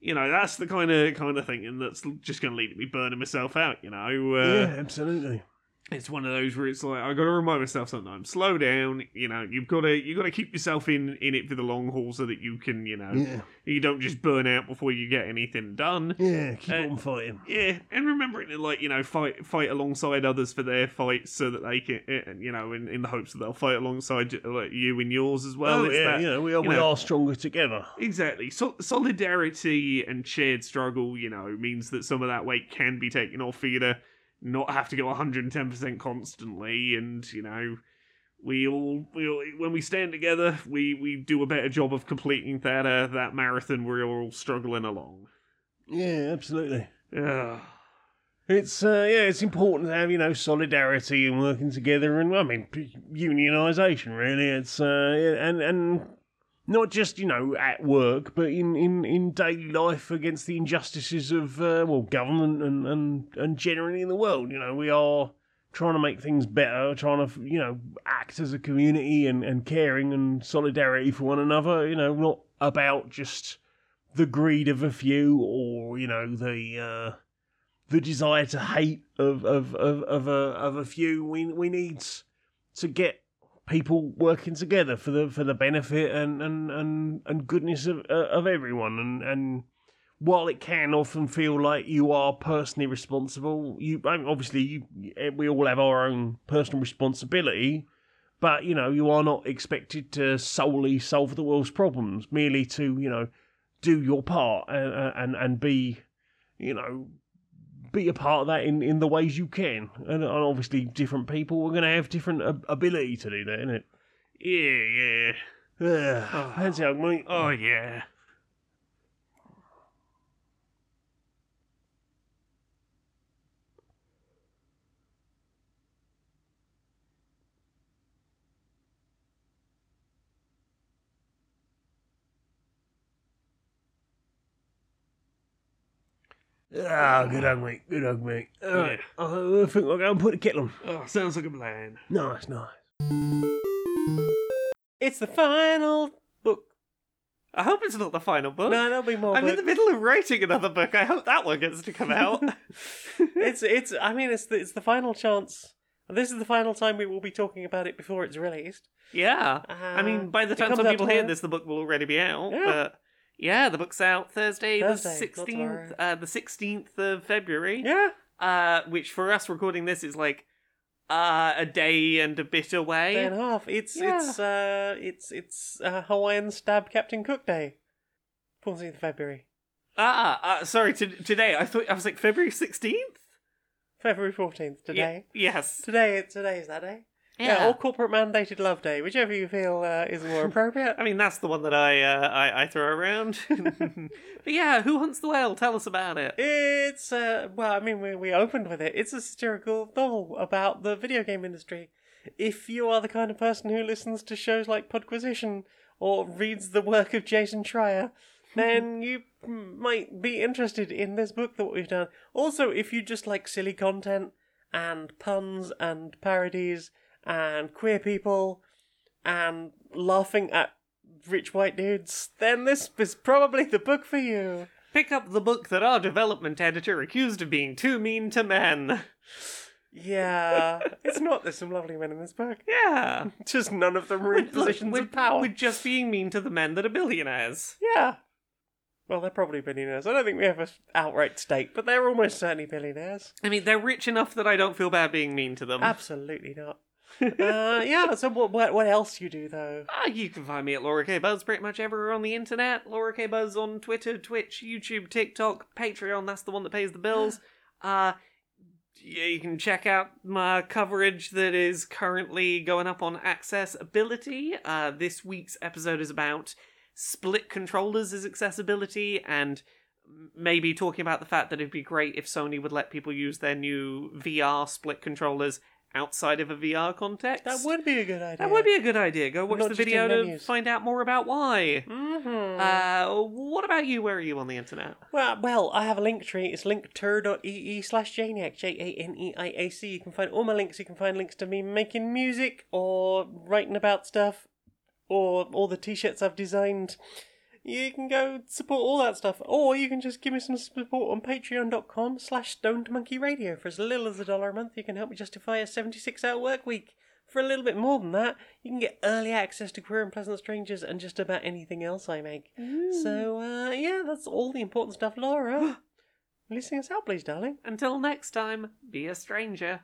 you know, that's the kind of kind of thinking that's just going to lead to me burning myself out. You know, uh, yeah, absolutely. It's one of those where it's like I got to remind myself sometimes, slow down. You know, you've got to you got to keep yourself in in it for the long haul so that you can, you know, Yeah, you don't just burn out before you get anything done. yeah, keep Uh, on fighting. Yeah, and remembering to like you know fight fight alongside others for their fights so that they can uh, you know in, in the hopes that they'll fight alongside like, you and yours as well. oh, It's yeah, that- you know, we are, we know- are stronger together. Exactly. So solidarity and shared struggle, you know, means that some of that weight can be taken off for you to not have to go 110% constantly and, you know, we all, we all when we stand together, we we do a better job of completing that uh, that marathon we're all struggling along. Yeah, absolutely. Yeah. It's uh, yeah, it's important to have you know solidarity and working together, and I mean unionisation. Really, it's uh, and and not just you know at work, but in in in daily life against the injustices of uh, well government and and and generally in the world. You know, we are trying to make things better, trying to you know act as a community and and caring and solidarity for one another. You know, not about just the greed of a few or you know the. Uh, the desire to hate of of of, of a of a few. We we need to get people working together for the for the benefit and and and, and goodness of uh, of everyone. And and while it can often feel like you are personally responsible, you I mean, obviously you, we all have our own personal responsibility. But you know, you are not expected to solely solve the world's problems, merely to you know do your part and and and be you know be a part of that in, in the ways you can. And, and obviously, different people are going to have different ab- ability to do that, innit? Yeah, yeah. Yeah. Fancy hug, mate. Oh, yeah. Ah, good hug, mate. Good hug, mate. All right. I think I'll go and put the kettle on. Oh, sounds like a plan. Nice, nice. It's the final book. I hope it's not the final book. No, there'll be more. I'm in the middle of writing another book. I hope that one gets to come out. [LAUGHS] it's it's. I mean, it's the, it's the final chance. This is the final time we will be talking about it before it's released. yeah. I Uh, mean, by the time some people hear this, the book will already be out. Yeah. But yeah, the book's out Thursday, Thursday, the not sixteenth, tomorrow. uh, the sixteenth of February. Yeah. Uh, which for us recording this is like uh, a day and a bit away. Day and a half. It's Yeah. it's uh it's it's uh, Hawaiian Stab Captain Cook Day. 14th of February. Ah, uh, sorry. To, today, I thought I was like February sixteenth. February 14th today. yes. Today today is that day. Yeah. or corporate mandated love day, whichever you feel uh, is more appropriate. [LAUGHS] I mean, that's the one that I uh, I, I throw around. [LAUGHS] but yeah, Who Hunts the Whale? Tell us about it. It's uh well, I mean we we opened with it. It's a satirical novel about the video game industry. If you are the kind of person who listens to shows like Podquisition or reads the work of Jason Schreier, [LAUGHS] then you might be interested in this book that we've done. Also, if you just like silly content and puns and parodies and queer people and laughing at rich white dudes, then this is probably the book for you. Pick up the book that our development editor accused of being too mean to men. Yeah, [LAUGHS] it's not. There's some lovely men in this book. Yeah. [LAUGHS] Just none of them are in positions we're, of power. We're just being mean to the men that are billionaires. Yeah. Well, they're probably billionaires. I don't think we have an outright stake, but they're almost certainly billionaires. I mean, they're rich enough that I don't feel bad being mean to them. Absolutely not. Uh, yeah. So what? What, what else you do though? [LAUGHS] Ah, you can find me at Laura K Buzz pretty much everywhere on the internet. Laura K Buzz on Twitter, Twitch, YouTube, TikTok, Patreon. That's the one that pays the bills. [GASPS] Uh, yeah, you can check out my coverage that is currently going up on accessibility. Uh, this week's episode is about split controllers as accessibility and maybe talking about the fact that it'd be great if Sony would let people use their new VR split controllers outside of a VR context. That would be a good idea. That would be a good idea. Go watch Not the just in video to menus. find out more about why. Mm-hmm. Uh, what about you? Where are you on the internet? Well, well, I have a link tree. It's linktr.ee slash Janiac, J A N E I A C. You can find all my links. You can find links to me making music or writing about stuff or all the t shirts I've designed. You can go support all that stuff. Or you can just give me some support on patreon.com slash stoned monkey radio. For as little as a dollar a month, you can help me justify a 76 hour work week. For a little bit more than that, you can get early access to Queer and Pleasant Strangers and just about anything else I make. So, uh, yeah, that's all the important stuff, Laura. You us out, please, darling? Until next time, be a stranger.